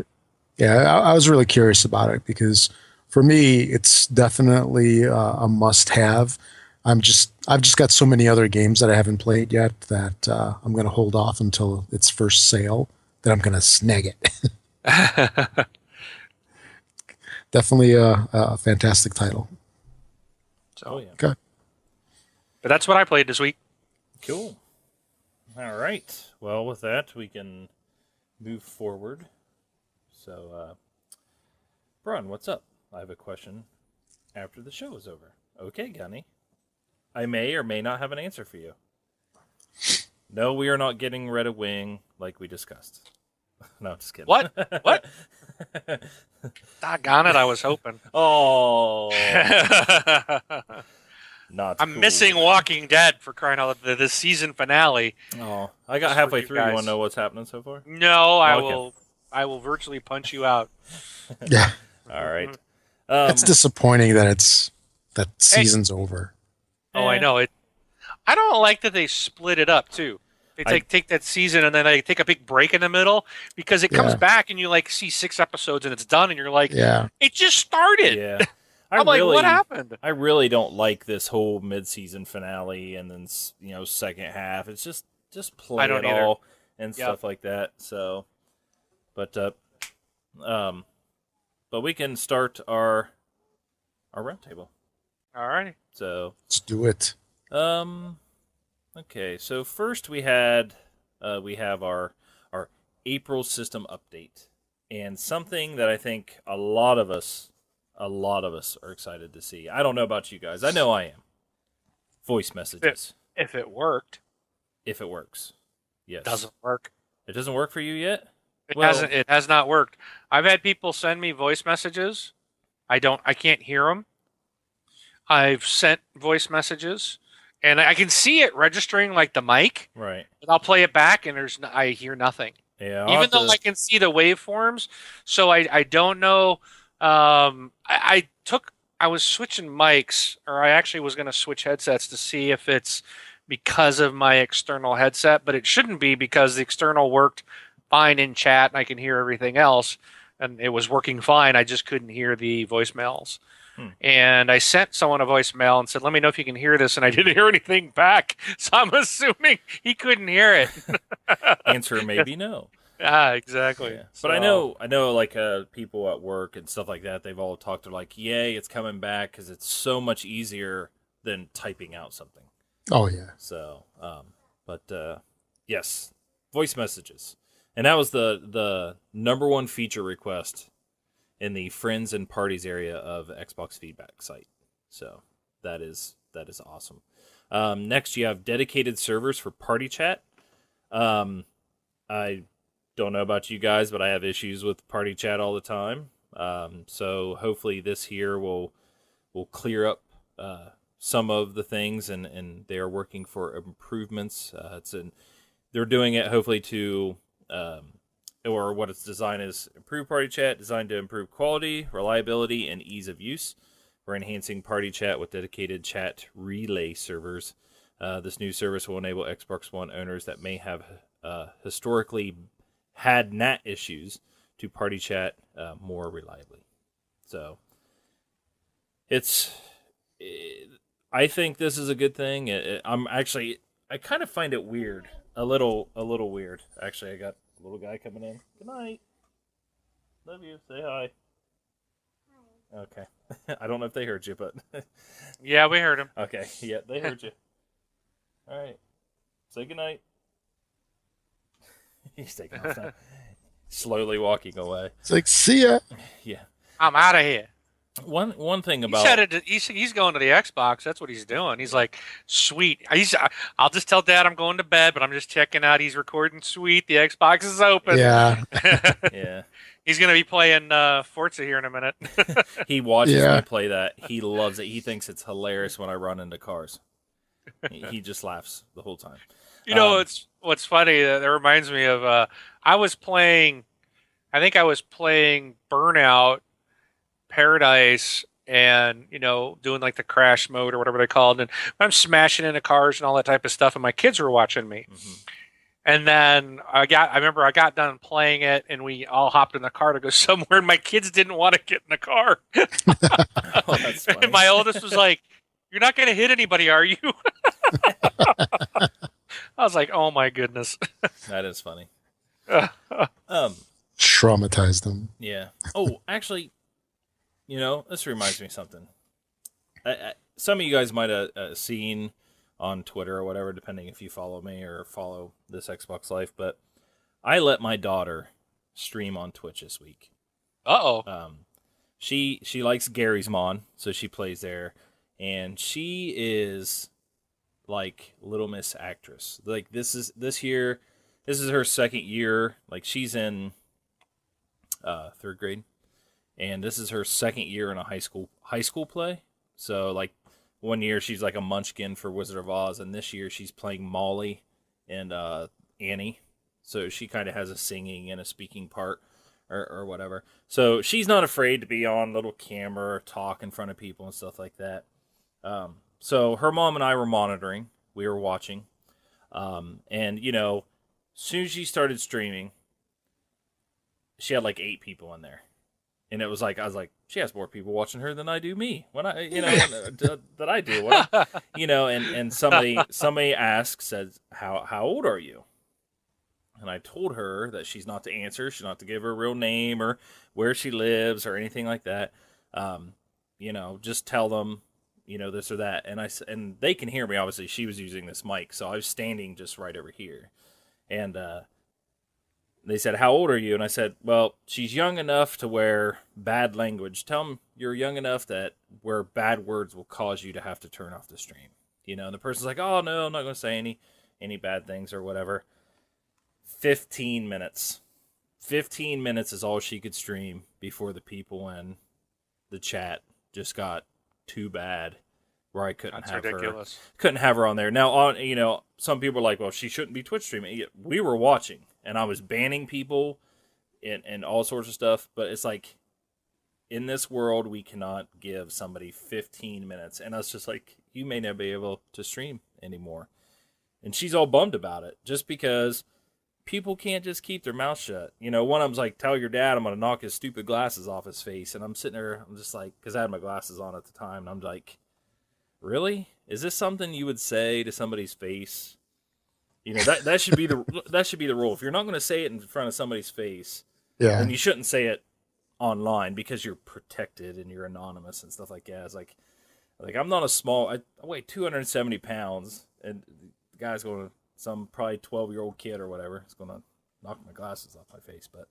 Yeah, I, I was really curious about it because for me, it's definitely uh, a must-have. I'm just I've just got so many other games that I haven't played yet that uh, I'm going to hold off until its first sale. That I'm going to snag it. *laughs* definitely a, a fantastic title. Oh yeah. Okay. But that's what I played this week. Cool. All right. Well, with that, we can move forward. So, uh, Brun, what's up? I have a question after the show is over. Okay, Gunny. I may or may not have an answer for you. No, we are not getting rid of Wing like we discussed. *laughs* no, just kidding. What? What? *laughs* Doggone it, I was hoping. oh, *laughs* I'm cool. missing Walking Dead for crying out loud. The, the season finale. Oh, I got Just halfway you through. You want to know what's happening so far? No, I Okay. will. I will virtually punch you out. *laughs* Yeah, All right. *laughs* Um, it's disappointing that it's that season's over. Oh, I Eh. know it. I don't like that they split it up too. They I- take take that season and then they take a big break in the middle because it comes Yeah. back and you like see six episodes and it's done and you're like, Yeah, it just started. yeah. *laughs* I I'm like, really, what happened? I really don't like this whole mid-season finale and then you know second half. It's just just play I don't it either. all and Yeah. stuff like that. So, but uh, um, but we can start our our roundtable. All right. So, let's do it. um, okay. So first we had uh, we have our our April system update and something that I think a lot of us a lot of us are excited to see. I don't know about you guys. I know I am. Voice messages If it worked, if it works. Yes. doesn't work. It doesn't work for you yet? It Well- hasn't. It has not worked. I've had people send me voice messages. I don't. I can't hear them. I've sent voice messages, and I can see it registering like the mic. Right. And I'll play it back, and there's. I hear nothing. Yeah, I'll even though to- I can see the waveforms. So I, I don't know. Um, I, I took I was switching mics, or I actually was going to switch headsets to see if it's because of my external headset, but it shouldn't be because the external worked fine in chat and I can hear everything else, and it was working fine. I just couldn't hear the voicemails. Hmm. And I sent someone a voicemail and said, "Let me know if you can hear this." And I *laughs* didn't hear anything back, so I'm assuming he couldn't hear it. *laughs* answer maybe no. Ah, exactly. Yeah. But I know, I know, like uh, people at work and stuff like that. They've all talked They're like, "Yay, it's coming back!" Because it's so much easier than typing out something. Oh yeah. So, um, but uh, yes, voice messages, and that was the the number one feature request in the friends and parties area of Xbox feedback site. So that is that is awesome. Um, next, you have dedicated servers for party chat. Um, I don't know about you guys, but I have issues with party chat all the time. Um, so hopefully this here will will clear up uh, some of the things, and and they are working for improvements. Uh, it's an they're doing it hopefully to um, or what its design is improve party chat, designed to improve quality, reliability, and ease of use. We're enhancing party chat with dedicated chat relay servers. Uh, this new service will enable Xbox One owners that may have uh, historically had NAT issues to party chat uh, more reliably. So it's, it, I think this is a good thing. It, it- I'm actually, I kind of find it weird, a little, a little weird. Actually, I got a little guy coming in. Good night. Love you. Say hi. Okay. *laughs* I don't know if they heard you, but *laughs* Yeah, we heard him. okay. Yeah, they heard you. All right. Say goodnight. *laughs* He's taking off now. Slowly walking away. It's like see ya. Yeah. I'm out of here. One one thing He about said it. He's, he's going to the Xbox. That's what he's doing. He's like, sweet. He's, I'll just tell Dad I'm going to bed, but I'm just checking out. He's recording. Sweet. The Xbox is open. Yeah. *laughs* yeah. he's going to be playing uh, Forza here in a minute. *laughs* He watches Yeah. me play that. He loves it. He thinks it's hilarious when I run into cars. He he just laughs the whole time. You know, Um, it's what's funny. Uh, that reminds me of. Uh, I was playing. I think I was playing Burnout Paradise, and you know, doing like the crash mode or whatever they called, and I'm smashing into cars and all that type of stuff, and my kids were watching me. Mhm. And then I got. I remember I got done playing it, and we all hopped in the car to go *laughs* somewhere, and my kids didn't want to get in the car. *laughs* Oh. And my oldest was like, "You're not going to hit anybody, are you?" *laughs* I was like, "Oh my goodness." *laughs* that is funny. *laughs* Um. Traumatized them. Yeah. Oh, actually, you know, this reminds me of something. I, I, some of you guys might have uh, seen on Twitter or whatever, depending if you follow me or follow this Xbox Life, but I let my daughter stream on Twitch this week. Uh oh. Um, she she likes Garry's Mod, so she plays there, and she is like Little Miss actress. Like this is this year, this is her second year. Like she's in uh, third grade, and this is her second year in a high school high school play. So like one year she's like a Munchkin for Wizard of Oz, and this year she's playing Molly and uh, Annie. So she kind of has a singing and a speaking part or, or whatever. So she's not afraid to be on little camera talk in front of people and stuff like that. Um, so her mom and I were monitoring. We were watching. Um, and, you know, as soon as she started streaming, she had like eight people in there. And it was like, I was like, she has more people watching her than I do me. When I, you know, *laughs* *laughs* that I do. I- you know, and, and somebody, somebody asked, says, how, how old are you? and I told her that she's not to answer, she's not to give her real name or where she lives or anything like that. Um, you know, just tell them, you know, this or that. And I and they can hear me. Obviously, she was using this mic, so I was standing just right over here, and uh, they said, "How old are you?" And I said, "Well, she's young enough to where bad language. Tell them you're young enough that where bad words will cause you to have to turn off the stream." You know, and the person's like, "Oh no, I'm not going to say any any bad things or whatever." 15 minutes. 15 minutes is all she could stream before the people in the chat just got too bad where I couldn't That's have her couldn't have her on there. Now, on you know, some people are like, well, she shouldn't be Twitch streaming. We were watching, and I was banning people and and all sorts of stuff. But it's like, in this world, we cannot give somebody 15 minutes, and I was just like, you may not be able to stream anymore. And she's all bummed about it, just because people can't just keep their mouth shut. You know, one of them's like, tell your dad I'm gonna knock his stupid glasses off his face, and I'm sitting there, I'm just like, because I had my glasses on at the time, and I'm like really? Is this something you would say to somebody's face? You know that that should be the *laughs* that should be the rule. If you're not going to say it in front of somebody's face Yeah. then you shouldn't say it online because you're protected and you're anonymous and stuff like that. It's like like i'm not a small i, I weigh 270 pounds and the guy's going to some probably 12 year old kid or whatever is going to knock my glasses off my face but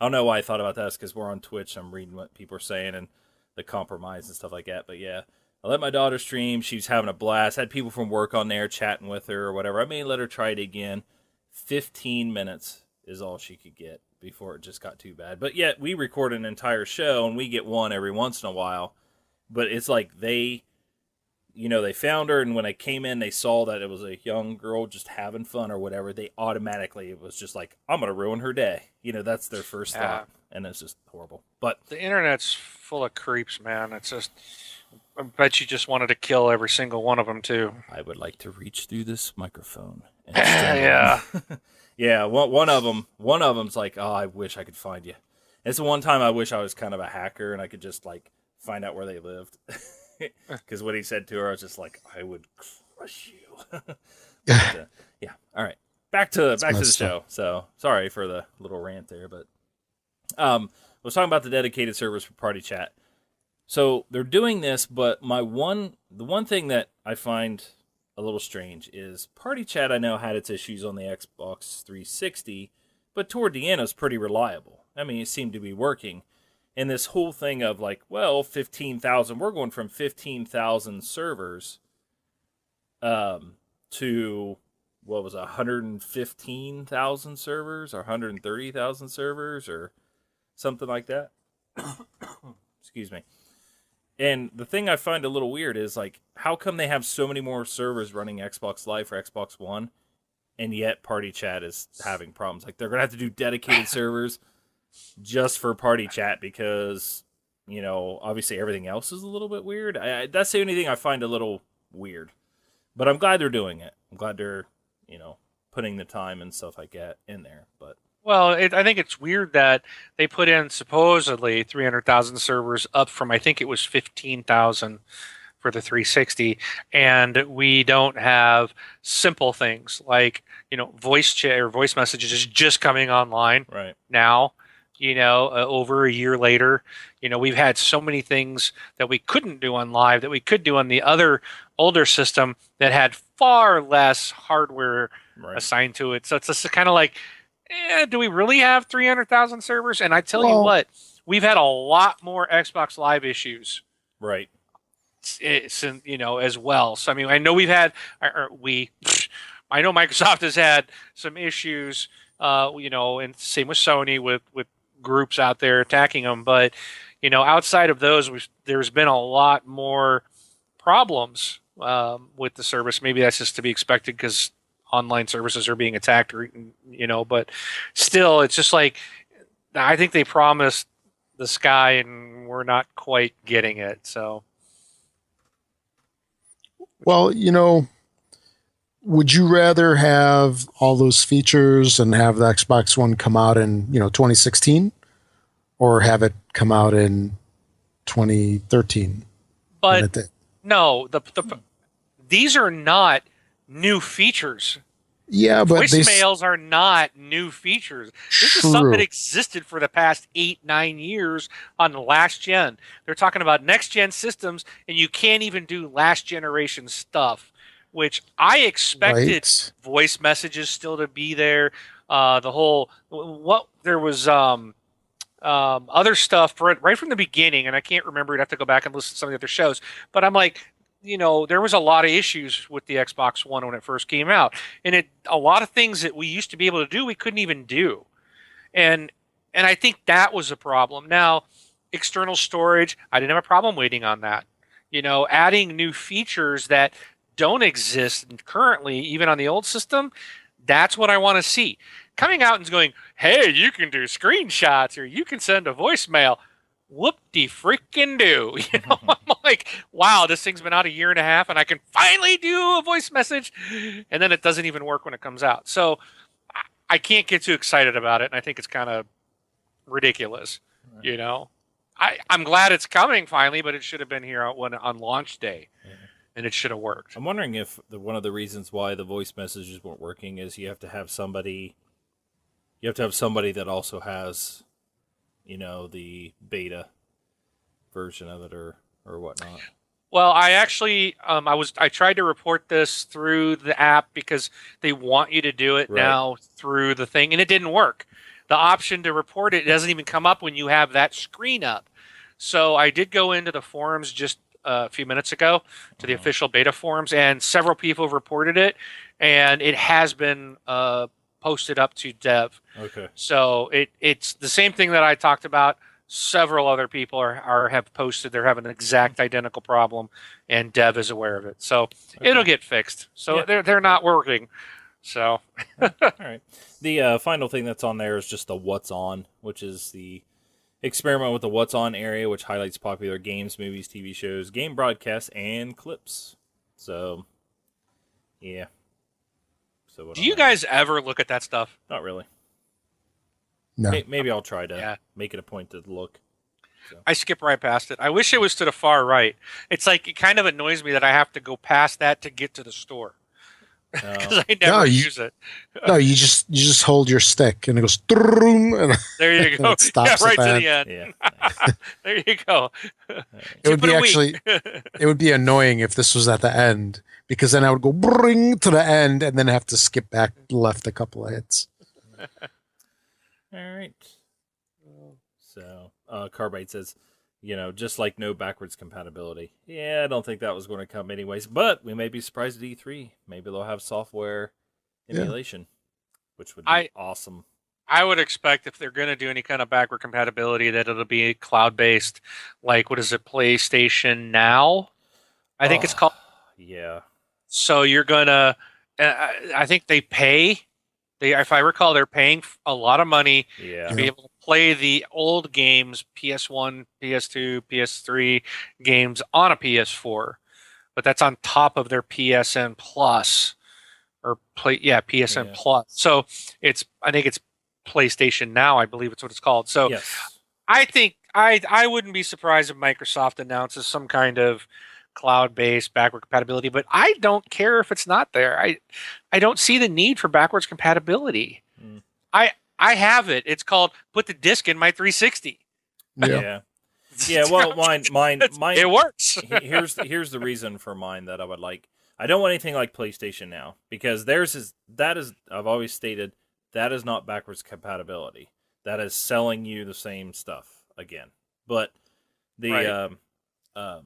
i don't know why i thought about that because we're on twitch i'm reading what people are saying and the compromise and stuff like that but yeah I let my daughter stream. She's having a blast. Had people from work on there chatting with her or whatever. I may let her try it again. 15 minutes is all she could get before it just got too bad. But yet, we record an entire show and we get one every once in a while. But it's like they, you know, they found her and when they came in, they saw that it was a young girl just having fun or whatever. They automatically, it was just like, I'm going to ruin her day. You know, that's their first Yeah. thought. And it's just horrible. But The internet's full of creeps, man. It's just. I bet you just wanted to kill every single one of them too. I would like to reach through this microphone. And *laughs* Yeah. *laughs* yeah. One one of them. One of them's like, oh, I wish I could find you. It's the one time I wish I was kind of a hacker and I could just like find out where they lived. *laughs* *laughs* Because what he said to her, I was just like, I would crush you. *laughs* But, *laughs* uh, yeah. All right. Back to back to the show. So sorry for the little rant there, but um, I was talking about the dedicated servers for party chat. So they're doing this, but my one the one thing that I find a little strange is party chat I know had its issues on the Xbox 360, but toward the end it was pretty reliable. I mean, it seemed to be working. And this whole thing of like, well, 15,000, we're going from 15,000 servers um to what was it, 115,000 servers or 130,000 servers or something like that. *coughs* Excuse me. And the thing I find a little weird is like, how come they have so many more servers running Xbox Live for Xbox One, and yet Party Chat is having problems? Like they're gonna have to do dedicated *coughs* servers just for Party Chat because you know obviously everything else is a little bit weird. I, that's the only thing I find a little weird. But I'm glad they're doing it. I'm glad they're you know putting the time and stuff like that in there. But Well, it, I think it's weird that they put in supposedly 300,000 servers up from I think it was 15,000 for the 360, and we don't have simple things like you know voice chat or voice messages just coming online right, now. You know, uh, over a year later, you know we've had so many things that we couldn't do on live that we could do on the other older system that had far less hardware right. assigned to it. So it's just kind of like, eh, do we really have 300,000 servers? And I tell you what, we've had a lot more Xbox Live issues, Right. eh, sin- you know, as well. So I mean, I know we've had, or, or we, I know Microsoft has had some issues, uh, you know, and same with Sony with with groups out there attacking them. But you know, outside of those, there's been a lot more problems um, with the service. Maybe that's just to be expected because online services are being attacked, or you know. But still, it's just like I think they promised the sky, and we're not quite getting it. So Well, you know, would you rather have all those features and have the Xbox One come out in, you know, 2016 or have it come out in 2013? but no, the, the these are not new features. yeah, but they s- are not new features. This is something that existed for the past eight, nine years on the last gen. They're talking about next gen systems, and you can't even do last generation stuff, which I expected right? voice messages still to be there. Uh, the whole what there was um, um, other stuff right, right from the beginning, and I can't remember. I'd have to go back and listen to some of the other shows. But I'm like, you know, there was a lot of issues with the Xbox One when it first came out, and it a lot of things that we used to be able to do we couldn't even do, and and I think that was a problem. Now, external storage, I didn't have a problem waiting on that. You know, adding new features that don't exist currently, even on the old system. That's what I want to see. Coming out and going, hey, you can do screenshots or you can send a voicemail. Whoop de freaking do. *laughs* You know, *laughs* I'm like, wow, this thing's been out a year and a half and I can finally do a voice message. And then it doesn't even work when it comes out. So I- can't get too excited about it. And I think it's kind of ridiculous, Right. you know? I, I'm glad it's coming finally, but it should have been here on, on launch day Yeah. And it should have worked. I'm wondering if the, one of the reasons why the voice messages weren't working is you have to have somebody, you have to have somebody that also has, you know, the beta version of it or or whatnot. Well, I actually, um, I was, I tried to report this through the app because they want you to do it Right. now through the thing, and it didn't work. The option to report it doesn't even come up when you have that screen up. So I did go into the forums just a few minutes ago to the Uh-huh. official beta forums, and several people have reported it, and it has been uh, posted up to dev. Okay. So it it's the same thing that I talked about. Several other people are, are have posted they're having an exact identical problem, and Dev is aware of it. So it'll get fixed. So Yeah. they're they're not working. So *laughs* All right. The uh, final thing that's on there is just the what's on, which is the experiment with the what's on area, which highlights popular games, movies, TV shows, game broadcasts, and clips. So, yeah. So what do on you that? guys ever look at that stuff? Not really. No. May- Maybe I'll try to Yeah. make it a point to look. I skip right past it. I wish it was to the far right. It's like it kind of annoys me that I have to go past that to get to the store because *laughs* I never No, you- use it. *laughs* No, you just you just hold your stick and it goes and *laughs* There you go. It stops yeah, right at to the end. yeah. There you go. it would be of the week. actually it would be annoying if this was at the end because then I would go bring to the end and then have to skip back left a couple of hits. All right. So, uh, Carbide says, you know, just like no backwards compatibility. Yeah, I don't think that was going to come anyways, but we may be surprised at E3. Maybe they'll have software Yeah. emulation, which would be I- awesome. I would expect if they're going to do any kind of backward compatibility that it'll be cloud based, like what is it, PlayStation Now? I think it's Oh, called. Yeah. So you're gonna, uh, I I think they pay. They, if I recall, they're paying a lot of money Yeah. to be able to play the old games, PS1, PS2, PS3 games on a PS4, but that's on top of their PSN Plus, or play, yeah, PSN Yeah. Plus. So it's, I think it's PlayStation Now, I believe it's what it's called. So yes. I think I I wouldn't be surprised if Microsoft announces some kind of cloud-based backward compatibility, but I don't care if it's not there. I I don't see the need for backwards compatibility. Mm. I I have it. It's called put the disc in my 360. Yeah. Yeah. Yeah. *laughs* Well, mine, mine, mine. it works. *laughs* here's the, here's the reason for mine that I would like. I don't want anything like PlayStation now because theirs is that is I've always stated that is not backwards compatibility. That is selling you the same stuff again. But the Right. um um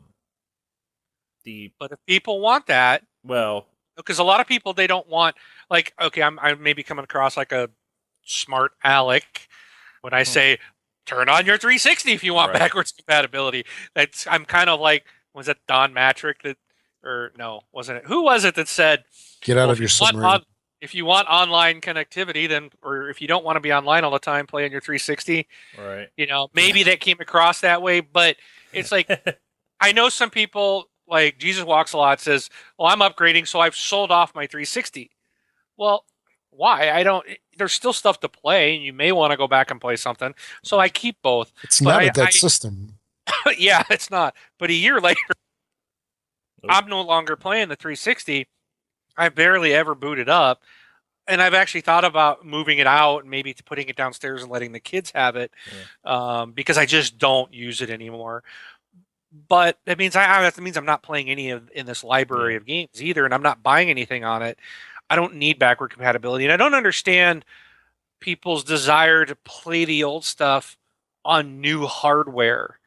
the But if people want that, well because a lot of people they don't want like okay, I'm I may be coming across like a smart Alec when I Hmm. say turn on your 360 if you want Right. backwards compatibility. That's I'm kind of like was that Don Mattrick that or no wasn't it? Who was it that said Get out well, of your you submarine. on- if you want online connectivity, then or if you don't want to be online all the time, play on your 360. right. You know, maybe that came across that way, but it's like *laughs* I know some people like Jesus walks a lot says, "Well, I'm upgrading, so I've sold off my 360." Well, why? I don't. There's still stuff to play, and you may want to go back and play something. So I keep both. It's but not I- a dead I- system. *laughs* yeah, it's not. But a year *laughs* later, Nope. I'm no longer playing the 360. I barely ever boot it up. And I've actually thought about moving it out and maybe putting it downstairs and letting the kids have it um, because I just don't use it anymore. But that means I I- that means I'm not playing any of in this library Yeah. of games either, and I'm not buying anything on it. I don't need backward compatibility, and I don't understand people's desire to play the old stuff on new hardware.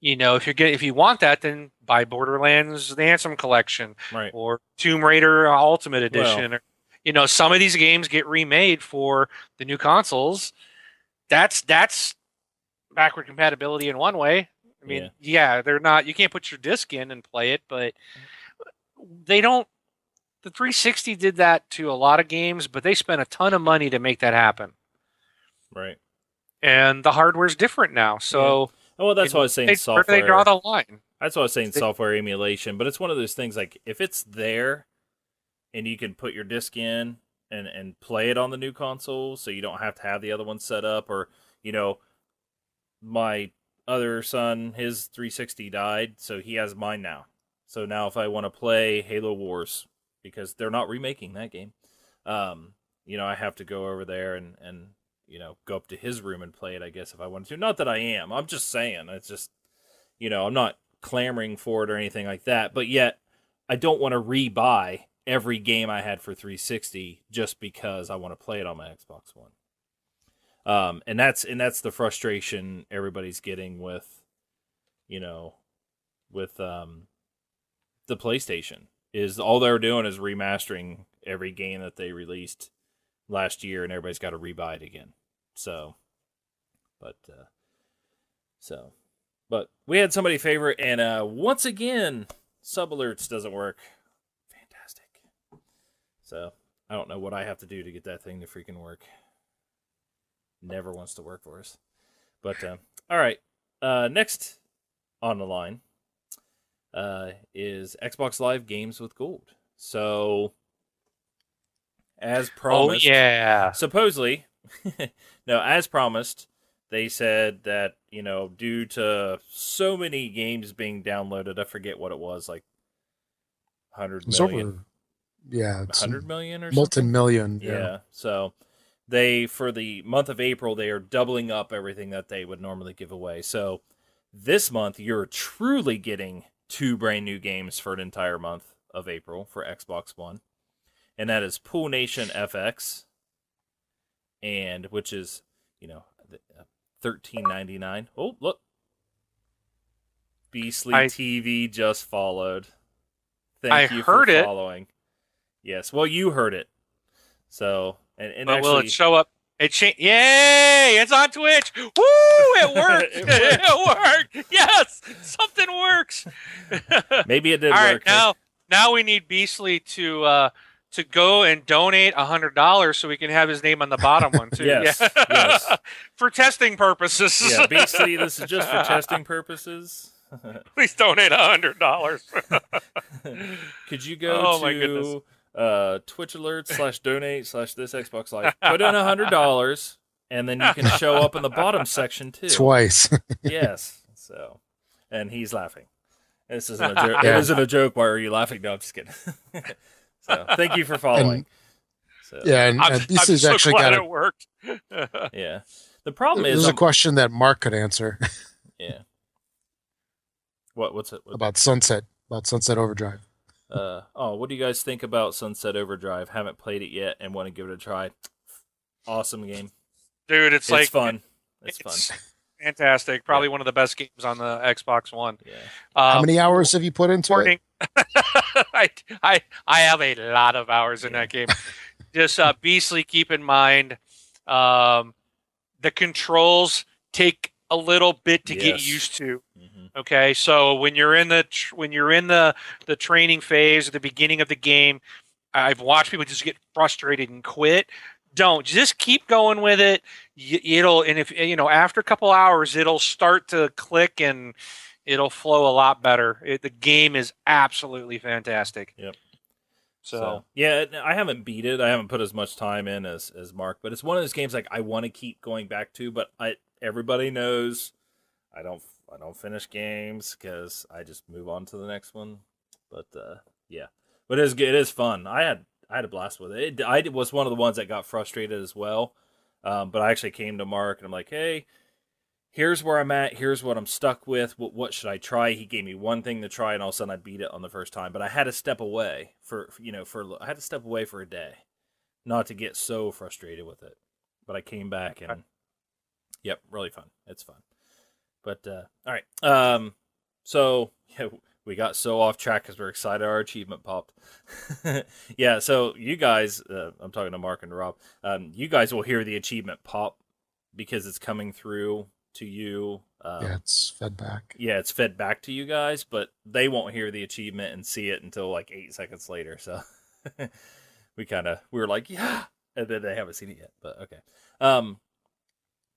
You know, if you're get, if you want that, then buy Borderlands: The Handsome Collection Right. or Tomb Raider Ultimate Edition. or, you know, some of these games get remade for the new consoles. That's that's backward compatibility in one way. I mean, Yeah. yeah. they're not. You can't put your disc in and play it, but they don't. The 360 did that to a lot of games, but they spent a ton of money to make that happen, Right. and the hardware's different now. So Oh, well, that's It- why I was saying they, where software. do they draw the line? That's what I was saying They- software emulation, but it's one of those things like if it's there and you can put your disc in and and play it on the new console so you don't have to have the other one set up or you know my other son his 360 died so he has mine now. So now if I want to play Halo Wars because they're not remaking that game um you know I have to go over there and and you know go up to his room and play it I guess if I wanted to. Not that I am. I'm just saying it's just you know, I'm not clamoring for it or anything like that, but yet I don't want to rebuy every game I had for 360 just because I want to play it on my Xbox One. Um, and that's and that's the frustration everybody's getting with, you know, with um, the PlayStation is all they're doing is remastering every game that they released last year, and everybody's got to rebuy it again. So, but uh, so but we had somebody favorite, and uh, once again, sub alerts doesn't work. Fantastic. So I don't know what I have to do to get that thing to freaking work. Never wants to work for us. But uh, all right, uh, next on the line uh, is Xbox Live Games with Gold. So as promised, Oh yeah, supposedly *laughs* no as promised they said that you know due to so many games being downloaded i forget what it was like 100 It's million over. Yeah, it's 100 million or multi something million. yeah. so they for the month of april they are doubling up everything that they would normally give away so this month you're truly getting two brand new games for an entire month of april for xbox one and that is pool nation fx and which is you know uh, thirteen ninety nine. Oh look, Beastly I- TV just followed. Thank I you heard for it. following. Yes, well you heard it. So and, and but actually, will it show up? It Yay! It's on Twitch. Woo! It *laughs* worked. It *laughs* it, worked. Yes, something works. *laughs* maybe it did All right, work. now now we need Beastly to uh, to go and donate a hundred dollars so we can have his name on the bottom one too. Yes, yes. For testing purposes. yeah, Beastly, this is just for testing purposes. Please donate a hundred dollars. Could you go Oh, my goodness. to uh, Twitch alert slash donate slash this Xbox Live, put in a hundred dollars, and then you can show up in the bottom section too. Twice. *laughs* yes. So, and he's laughing. This isn't a joke. *laughs* Yeah. It isn't a joke. Why are you laughing? No, I'm just kidding. *laughs* so, thank you for following. so, yeah, and, I'm, and I'm Beastly's so actually glad got a. it worked. yeah. The problem is, There's a I'm- question that Mark could answer yeah. What? What's it? What, about Sunset, about Sunset Overdrive. Uh, oh, what do you guys think about Sunset Overdrive? Haven't played it yet and want to give it a try. Awesome game. Dude, it's, It's, like fun. It's, it's fun. fantastic. Probably one of the best games on the Xbox One. Yeah. How Um, many hours have you put into it? *laughs* I, I I have a lot of hours in that game. Just uh, Beastly, keep in mind, um, the controls take a little bit to get used to. hmm Okay, so when you're in the tr- when you're in the the training phase at the beginning of the game, I've watched people just get frustrated and quit. Don't just keep going with it. Y- It'll and if you know after a couple hours, it'll start to click and it'll flow a lot better. It, the game is absolutely fantastic. Yep. So, So yeah, I haven't beat it. I haven't put as much time in as as Mark, but it's one of those games like I want to keep going back to. But I everybody knows I don't I don't finish games because I just move on to the next one. But uh, yeah, but it is it is fun. I had I had a blast with it. it I was one of the ones that got frustrated as well. Um, but I actually came to Mark and I'm like, hey, here's where I'm at. Here's what I'm stuck with. What, what should I try? He gave me one thing to try, and all of a sudden I beat it on the first time. But I had to step away for you know for I had to step away for a day, not to get so frustrated with it. But I came back and yep, really fun. It's fun. But uh, all right, um, so yeah, we got so off track because we're excited our achievement popped. *laughs* yeah, so you guys, uh, I'm talking to Mark and Rob. Um, you guys will hear the achievement pop because it's coming through to you. Um, yeah, it's fed back. yeah, it's fed back to you guys, but they won't hear the achievement and see it until like eight seconds later. So *laughs* we kind of we were like, yeah, and then they haven't seen it yet. But okay. Um,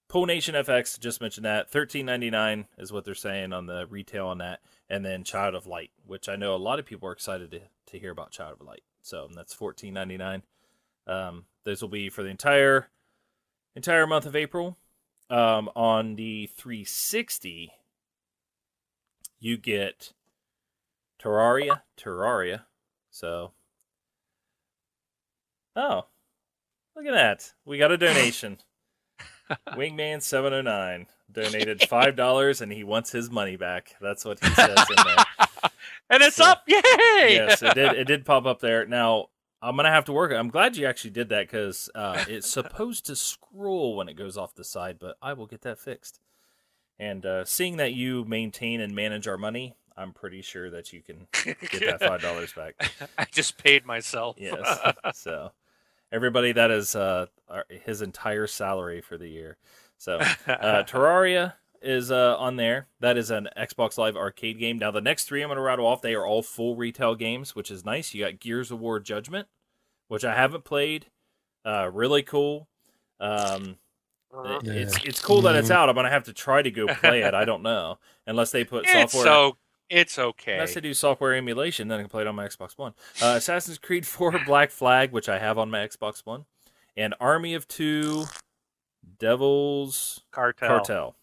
Pool Nation FX just mentioned that thirteen ninety nine is what they're saying on the retail on that, and then Child of Light, which I know a lot of people are excited to to hear about Child of Light. So that's fourteen ninety nine. Um, this will be for the entire entire month of April. Um, on the 360, you get Terraria, Terraria. So, oh, look at that. We got a donation. Wingman seven oh nine donated *laughs* five dollars, and he wants his money back. That's what he says in there. *laughs* and it's So- up! Yay! yes, it did. It did pop up there. Now I'm gonna have to work. I'm glad you actually did that because uh, it's supposed to scroll when it goes off the side, but I will get that fixed. And uh, seeing that you maintain and manage our money, I'm pretty sure that you can get that *laughs* five dollars back. I just paid myself. Yes. so everybody, that is uh, his entire salary for the year. So uh, *laughs* Terraria is uh, on there. That is an Xbox Live arcade game. Now the next three I'm going to rattle off. They are all full retail games, which is nice. You got Gears of War Judgment, which I haven't played. Uh, really cool. Um, it- Yeah. It's it's cool that it's out. I'm gonna have to try to go play it. I don't know unless they put it's software. so it's okay. Unless they do software emulation, then I can play it on my Xbox One. Uh, Assassin's Creed *laughs* 4 Black Flag, which I have on my Xbox One, and Army of Two Devils Cartel. Cartel.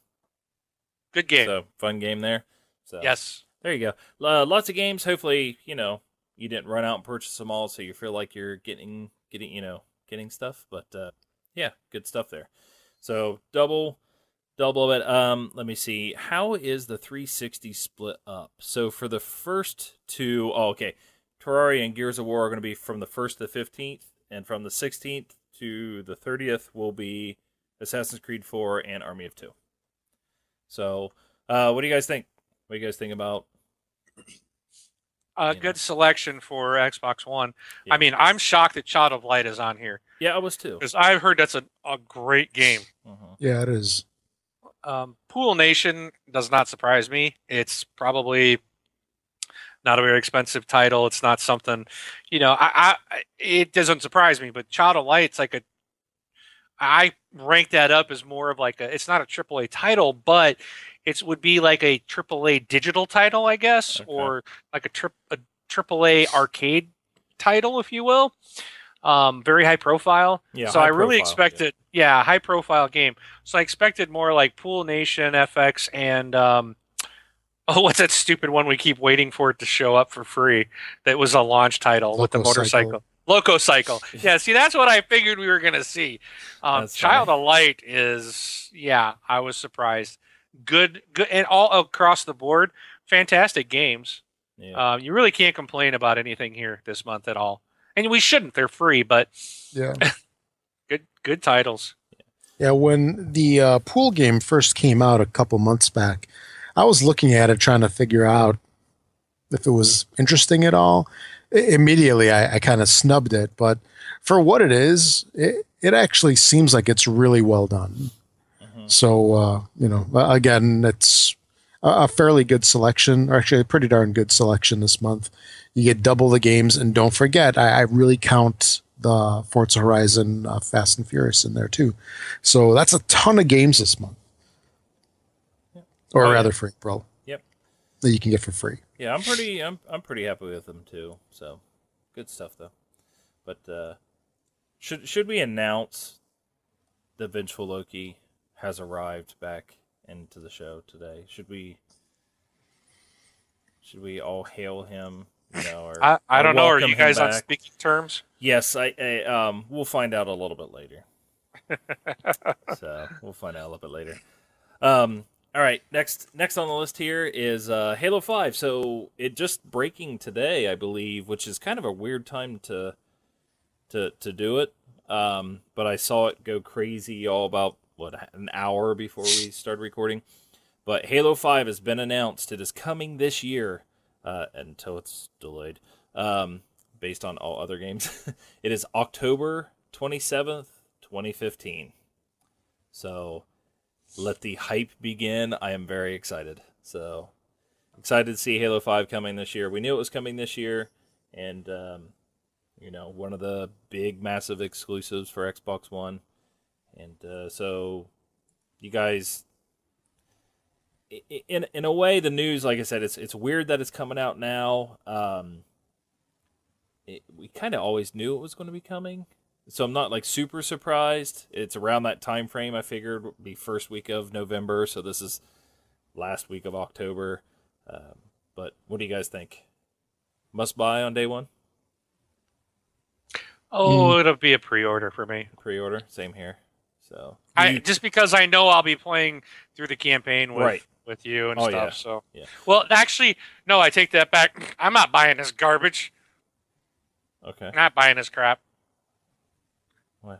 Good game. So fun game there. So yes. there you go. Uh, lots of games. Hopefully, you know you didn't run out and purchase them all, so you feel like you're getting getting you know getting stuff. But uh, yeah, good stuff there. So double double of it. Um, let me see. How is the 360 split up? So for the first two, oh, okay, Terraria and Gears of War are going to be from the first to the 15th, and from the 16th to the 30th will be Assassin's Creed 4 and Army of Two. So, uh, what do you guys think? What do you guys think about? A you good know. selection for Xbox One. Yeah. I mean, I'm shocked that Child of Light is on here Yeah, I was too. because I've heard that's a, a great game. Mhm. Yeah, it is. Um, Pool Nation does not surprise me. It's probably not a very expensive title. It's not something, you know, I, I it doesn't surprise me. But Child of Light's like a, I rank that up as more of like a. It's not a AAA title, but it would be like a AAA digital title, I guess, Okay. or like a trip a AAA arcade title, if you will. Um, very high profile. Yeah, so high I really profile, expected, yeah. high profile game. So I expected more like Pool Nation, FX, and um, *laughs* oh, what's that stupid one we keep waiting for it to show up for free? That was a launch title with the Loco Cycle. motorcycle. Loco Cycle. *laughs* Yeah, see, that's what I figured we were gonna see. Um, Child funny. of Light is, yeah, I was surprised. Good, good, and all across the board, fantastic games. Yeah. Um, you really can't complain about anything here this month at all, and we shouldn't. They're free, but Yeah. *laughs* good, good titles. Yeah, when the uh, pool game first came out a couple months back, I was looking at it trying to figure out if it was interesting at all. I- immediately, I, I kind of snubbed it, but for what it is, it, it actually seems like it's really well done. Mhm. So, uh, you know, again, it's a, a fairly good selection, or actually a pretty darn good selection this month. You get double the games, and don't forget, I, I really count the Forza Horizon uh, Fast and Furious in there too. So that's a ton of games this month, or Oh, yeah. rather, free, bro. Yep. That you can get for free. Yeah, I'm pretty I'm I'm pretty happy with them too. So good stuff though. But uh should should we announce the Vengeful Loki has arrived back into the show today? Should we should we all hail him? You know, or, I, I don't know. Are you guys on speaking terms? Yes, I, I um we'll find out a little bit later. *laughs* so we'll find out a little bit later. Um all right, next next on the list here is uh Halo 5. So it just breaking today, I believe, which is kind of a weird time to to to do it. Um but I saw it go crazy all about what an hour before we started recording. But Halo 5 has been announced. It is coming this year uh until it's delayed. Um based on all other games. *laughs* it is October 27th, 2015. So let the hype begin. I am very excited. So excited to see Halo Five coming this year. We knew it was coming this year, and um, you know, one of the big, massive exclusives for Xbox One. And uh, so, you guys, in in a way, the news, like I said, it's it's weird that it's coming out now. Um, it, we kind of always knew it was going to be coming, so I'm not like super surprised. It's around that time frame. I figured would be first week of November, so this is last week of October. Um, but what do you guys think? Must buy on day one? Oh, mm. it'll be a pre-order for me. Pre-order, same here. So I just because I know I'll be playing through the campaign with right. with you and oh, stuff. Yeah. So yeah. Well, actually, no, I take that back. I'm not buying this garbage. Okay. Not buying this crap. Why?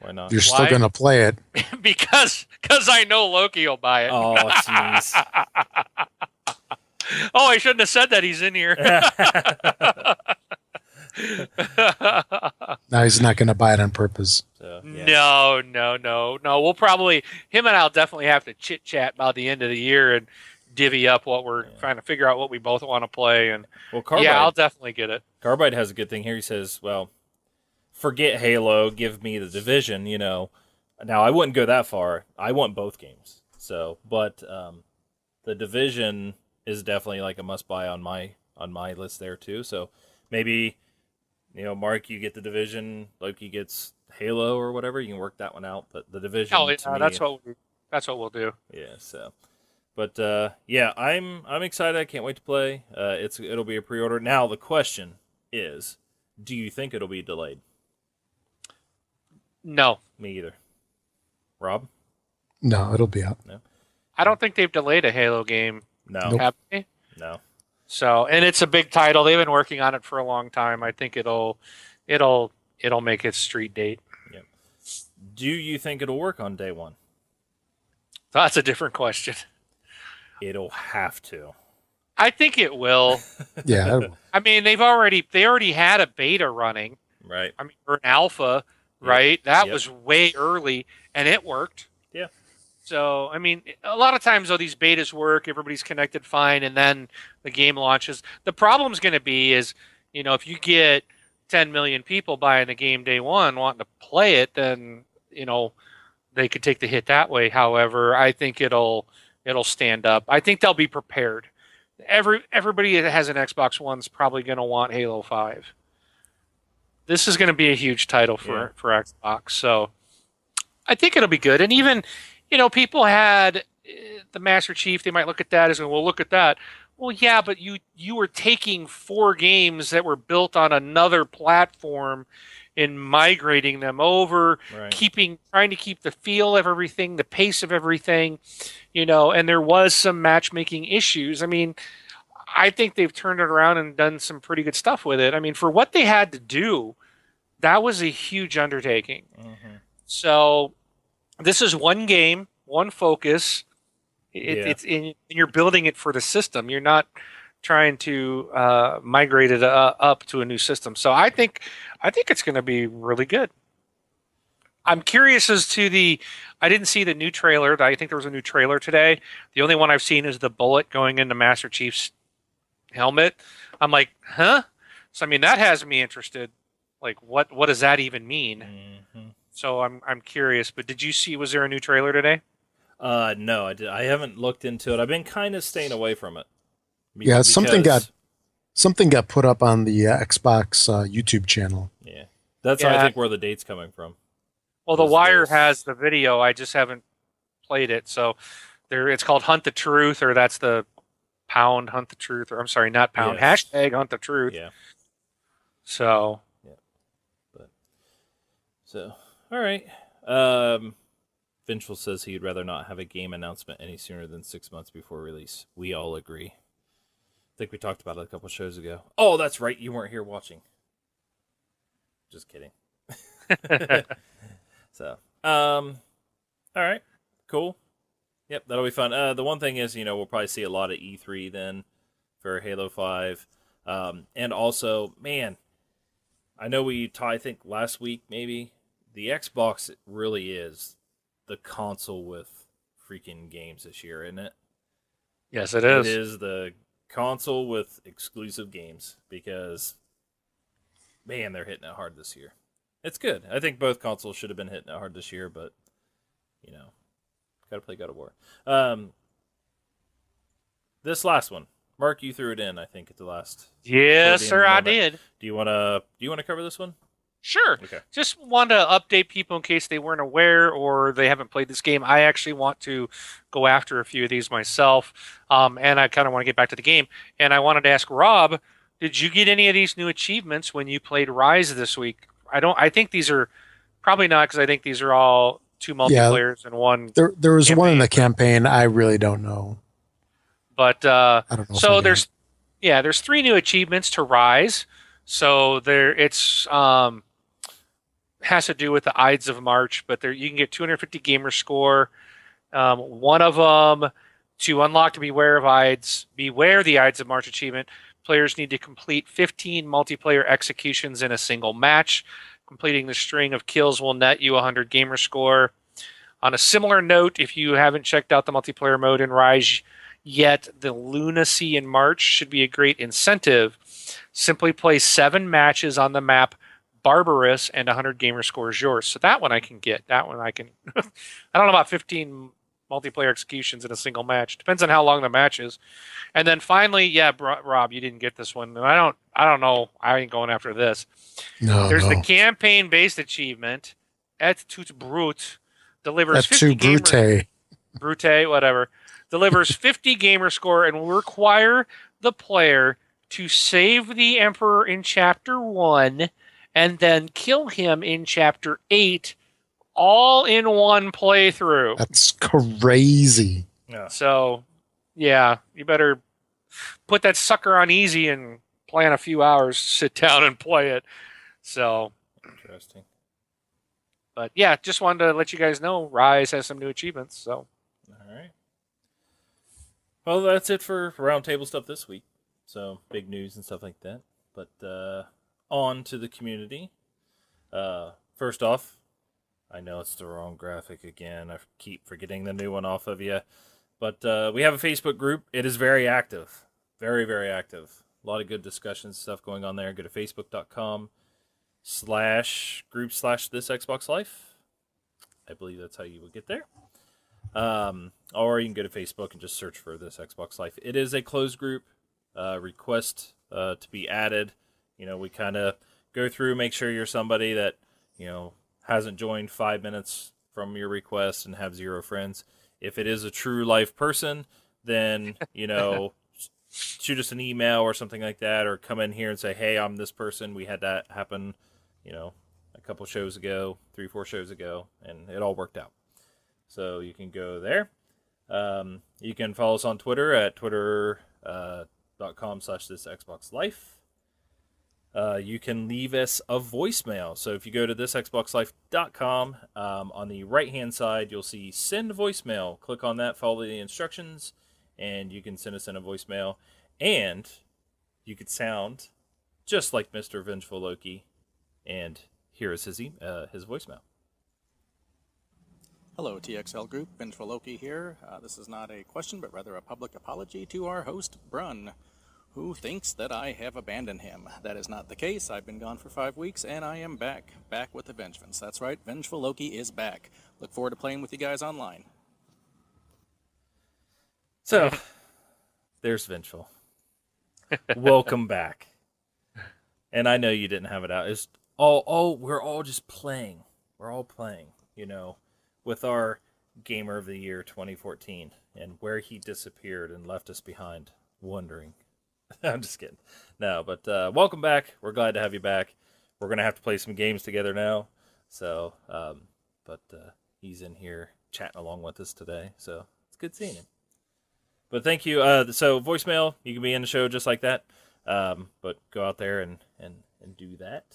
Why not? You're still gonna play it *laughs* because because I know Loki will buy it. Oh, jeez. *laughs* oh, I shouldn't have said that. He's in here. *laughs* *laughs* no, he's not going to buy it on purpose. So, yeah. No, no, no, no. We'll probably him and I'll definitely have to chit chat about the end of the year and divvy up what we're yeah. trying to figure out what we both want to play. And well, Carbide, yeah, I'll definitely get it. Carbide has a good thing here. He says, "Well, forget Halo, give me the Division." You know, now I wouldn't go that far. I want both games. So, but um, the Division is definitely like a must buy on my on my list there too. So maybe you know, Mark, you get the division, Loki gets Halo or whatever. You can work that one out, but the division. Oh, yeah, me, that's what we, that's what we'll do. Yeah. So, but uh, yeah, I'm I'm excited. I can't wait to play. Uh, it's it'll be a pre-order. Now the question is, do you think it'll be delayed? No, me either. Rob? No, it'll be out. No, I don't think they've delayed a Halo game. No, nope. have they? No. So, and it's a big title. They've been working on it for a long time. I think it'll, it'll, it'll make its street date. Yep. Do you think it'll work on day one? That's a different question. It'll have to. I think it will. *laughs* yeah. I mean, they've already they already had a beta running. Right. I mean, or an alpha, Yep. right? That Yep. was way early, and it worked. Yeah. So, I mean, a lot of times though these betas work, everybody's connected fine, and then the game launches. The problem's going to be is, you know, if you get 10 million people buying the game day one wanting to play it, then you know they could take the hit that way. However, I think it'll it'll stand up. I think they'll be prepared. Every everybody that has an Xbox One's probably going to want Halo Five. This is going to be a huge title for Yeah. for Xbox, so I think it'll be good. And even you know, people had uh, the Master Chief. They might look at that as, well, look at that. Well, yeah, but you you were taking four games that were built on another platform and migrating them over, Right. keeping trying to keep the feel of everything, the pace of everything, you know. And there was some matchmaking issues. I mean, I think they've turned it around and done some pretty good stuff with it. I mean, for what they had to do, that was a huge undertaking. Mhm. So this is one game, one focus. It, Yeah. It's in, and you're building it for the system. You're not trying to uh, migrate it uh, up to a new system. So I think I think it's going to be really good. I'm curious as to the. I didn't see the new trailer. I think there was a new trailer today. The only one I've seen is the bullet going into Master Chief's helmet. I'm like, huh? So I mean, that has me interested. Like, what what does that even mean? Mhm. So I'm I'm curious. But did you see? Was there a new trailer today? Uh, no, I did. I haven't looked into it. I've been kind of staying away from it. Be- Yeah, something because- Something got put up on the uh, Xbox uh, YouTube channel. Yeah, that's I think where the date's coming from. Well, The Wire this- has the video. I just haven't played it. So there, it's called Hunt the Truth, or that's the Pound Hunt the Truth, or I'm sorry, not Pound. Yes. Hashtag Hunt the Truth. Yeah. So Yeah. But So, all right. Um, Vengeful says he'd rather not have a game announcement any sooner than six months before release. We all agree. I think we talked about it a couple shows ago. Oh, that's right. You weren't here watching. Just kidding. *laughs* so, um, all right, cool. Yep, that'll be fun. Uh, the one thing is, you know, we'll probably see a lot of E3 then for Halo Five, um, and also, man, I know we ta- I think last week maybe the Xbox really is the console with freaking games this year, isn't it? Yes, it is. It is the console with exclusive games because, man, they're hitting it hard this year. It's good. I think both consoles should have been hitting it hard this year, but you know, got to play God of War. Um, this last one, Mark, you threw it in. I think at the last. Yes, sir, I did. Do you want to? Do you want to cover this one? Sure. Okay. Just want to update people in case they weren't aware or they haven't played this game. I actually want to go after a few of these myself, um, and I kind of want to get back to the game. And I wanted to ask Rob, did you get any of these new achievements when you played Ryse this week? I don't. I think these are probably not because I think these are all two multiplayers and one. There, there was one in the campaign. I really don't know. But uh, I don't know. so there's yeah there's three new achievements to Ryse so there it's um has to do with the ides of march but there you can get 250 gamer score um, one of them to unlock to beware of ides beware the ides of march achievement. Players need to complete 15 multiplayer executions in a single match. Completing the string of kills will net you 100 gamer score. On a similar note if you haven't checked out the multiplayer mode in Ryse yet the lunacy in March should be a great incentive. Simply play seven matches on the map, Barbarous, and 100 gamer score is yours. So that one I can get. That one I can. *laughs* I don't know about 15 multiplayer executions in a single match. Depends on how long the match is. And then finally, yeah, Rob, you didn't get this one, and I don't. I don't know. I ain't going after this. no, There's no. the campaign-based achievement. Et tout brut delivers That's 50 too gamer- brute. Brute, whatever, delivers *laughs* 50 gamer score and will require the player to save the Emperor in Chapter 1 and then kill him in Chapter 8, all in one playthrough. That's crazy. Yeah. So, yeah, you better put that sucker on easy and plan a few hours, sit down and play it. So, Interesting. but yeah, just wanted to let you guys know Ryse has some new achievements. So, All right. Well, that's it for roundtable stuff this week. So big news and stuff like that. But uh, on to the community. Uh, first off, I know it's the wrong graphic again. I keep forgetting the new one off of you. But uh, we have a Facebook group. It is very active, very very active. A lot of good discussions stuff going on there. Go to facebook.com slash group slash this Xbox Life. I believe that's how you would get there. Um, or you can go to Facebook and just search for this Xbox Life. It is a closed group. Uh, request uh, to be added. You know, we kind of go through, make sure you're somebody that you know hasn't joined five minutes from your request and have zero friends. If it is a true life person, then *laughs* you know, shoot us an email or something like that, or come in here and say, "Hey, I'm this person. We had that happen." You know, a couple shows ago, three, four shows ago, and it all worked out. So you can go there. Um, you can follow us on Twitter at twitter.com uh, slash this Xbox Life. Uh, you can leave us a voicemail. So if you go to thisxboxlife.com, um, on the right hand side, you'll see send voicemail. Click on that, follow the instructions, and you can send us in a voicemail. And you could sound just like Mr. Vengeful Loki. And here is his, uh, his voicemail. Hello, TXL Group. Vengeful Loki here. Uh, this is not a question, but rather a public apology to our host, Brun, who thinks that I have abandoned him. That is not the case. I've been gone for five weeks, and I am back. Back with a vengeance. That's right, Vengeful Loki is back. Look forward to playing with you guys online. So, there's Vengeful. Welcome back. And I know you didn't have it out. It's all, all we're all just playing. We're all playing, you know, with our Gamer of the Year 2014 and where he disappeared and left us behind, wondering. *laughs* I'm just kidding. No, but uh, welcome back. We're glad to have you back. We're gonna have to play some games together now. So, um, but uh, he's in here chatting along with us today. So it's good seeing him. But thank you. Uh, so voicemail, you can be in the show just like that. Um, but go out there and and and do that.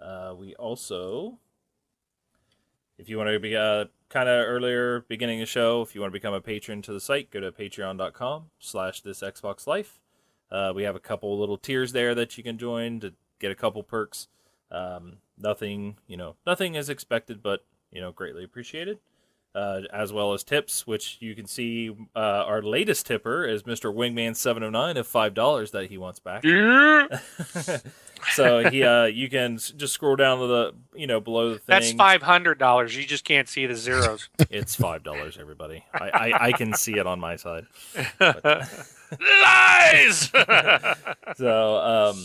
Uh, we also, if you want to be uh, kind of earlier beginning the show, if you want to become a patron to the site, go to patreon.com slash this Xbox Life. Uh, we have a couple little tiers there that you can join to get a couple perks. Um, nothing, you know, nothing is expected, but you know, greatly appreciated. Uh, as well as tips, which you can see uh, our latest tipper is Mr. Wingman seven oh nine of five dollars that he wants back. *laughs* so he, uh, you can just scroll down to the, you know, below the thing. That's five hundred dollars. You just can't see the zeros. *laughs* It's five dollars, everybody. I, I, I can see it on my side. *laughs* Lies. So, um,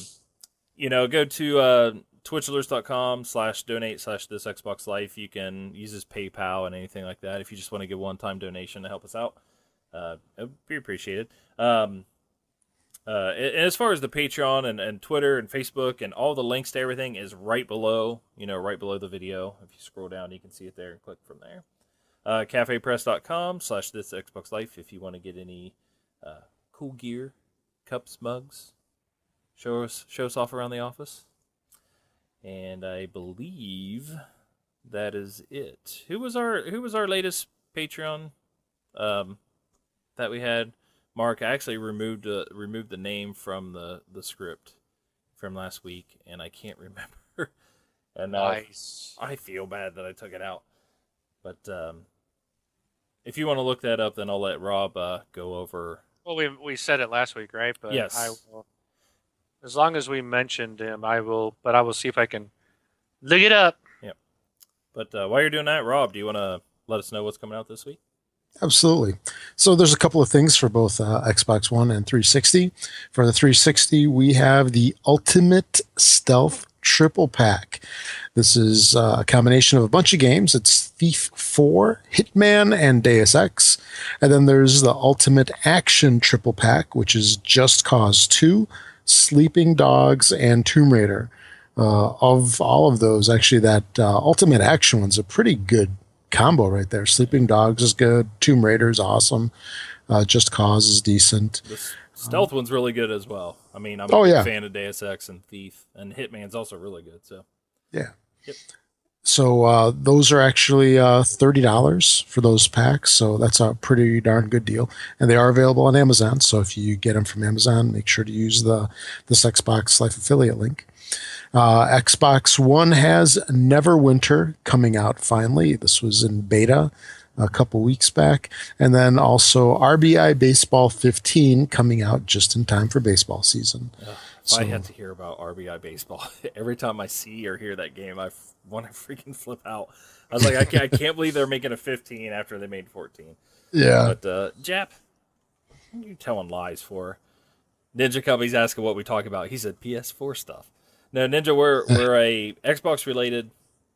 you know, go to uh, twitchalerts.com slash donate slash this Xbox Life. You can use this PayPal and anything like that if you just want to give one time donation to help us out. Uh, it would be appreciated. Um, uh, and as far as the Patreon and, and Twitter and Facebook and all the links to everything is right below, you know, right below the video. If you scroll down, you can see it there and click from there. Uh, cafepress.com slash this Xbox Life if you want to get any uh, cool gear, cups, mugs, show us show us off around the office. And I believe that is it. Who was our who was our latest Patreon um, that we had? Mark I actually removed uh, removed the name from the the script from last week, and I can't *laughs* remember. and nice. I feel bad that I took it out. But um, if you want to look that up, then I'll let Rob uh, go over. Well, we we said it last week, right? But Yes. I will, as long as we mentioned him, I will. But I will see if I can look it up. Yep. But uh, while you're doing that, Rob, do you want to let us know what's coming out this week? Absolutely. So there's a couple of things for both uh, Xbox One and 360. For the 360, we have the Ultimate Stealth Triple Pack. This is uh, a combination of a bunch of games. It's Thief 4, Hitman, and Deus Ex. And then there's the Ultimate Action Triple Pack, which is Just Cause 2, Sleeping Dogs, and Tomb Raider. Uh, of all of those, actually, that uh, Ultimate Action one's a pretty good combo right there. Sleeping Dogs is good. Tomb Raider is awesome. Uh, Just Cause is decent. The stealth one's really good as well. I mean, I'm Oh, a big yeah. fan of Deus Ex and Thief, and Hitman's also really good. So Yeah. Yep. So uh, those are actually uh, thirty dollars for those packs. So that's a pretty darn good deal, and they are available on Amazon. So if you get them from Amazon, make sure to use the this Xbox Life affiliate link. Uh, Xbox One has Neverwinter coming out finally. This was in beta a couple weeks back, and then also RBI Baseball 15 coming out just in time for baseball season. If I had to hear about RBI baseball *laughs* every time I see or hear that game, I want to freaking flip out. I was like, I can't, I *laughs* can't believe they're making a 15 after they made 14. Yeah, But uh, Jap, what are you telling lies for? Ninja Cubby's asking what we talk about. He said PS4 stuff. No, Ninja, we're *laughs* we're a Xbox related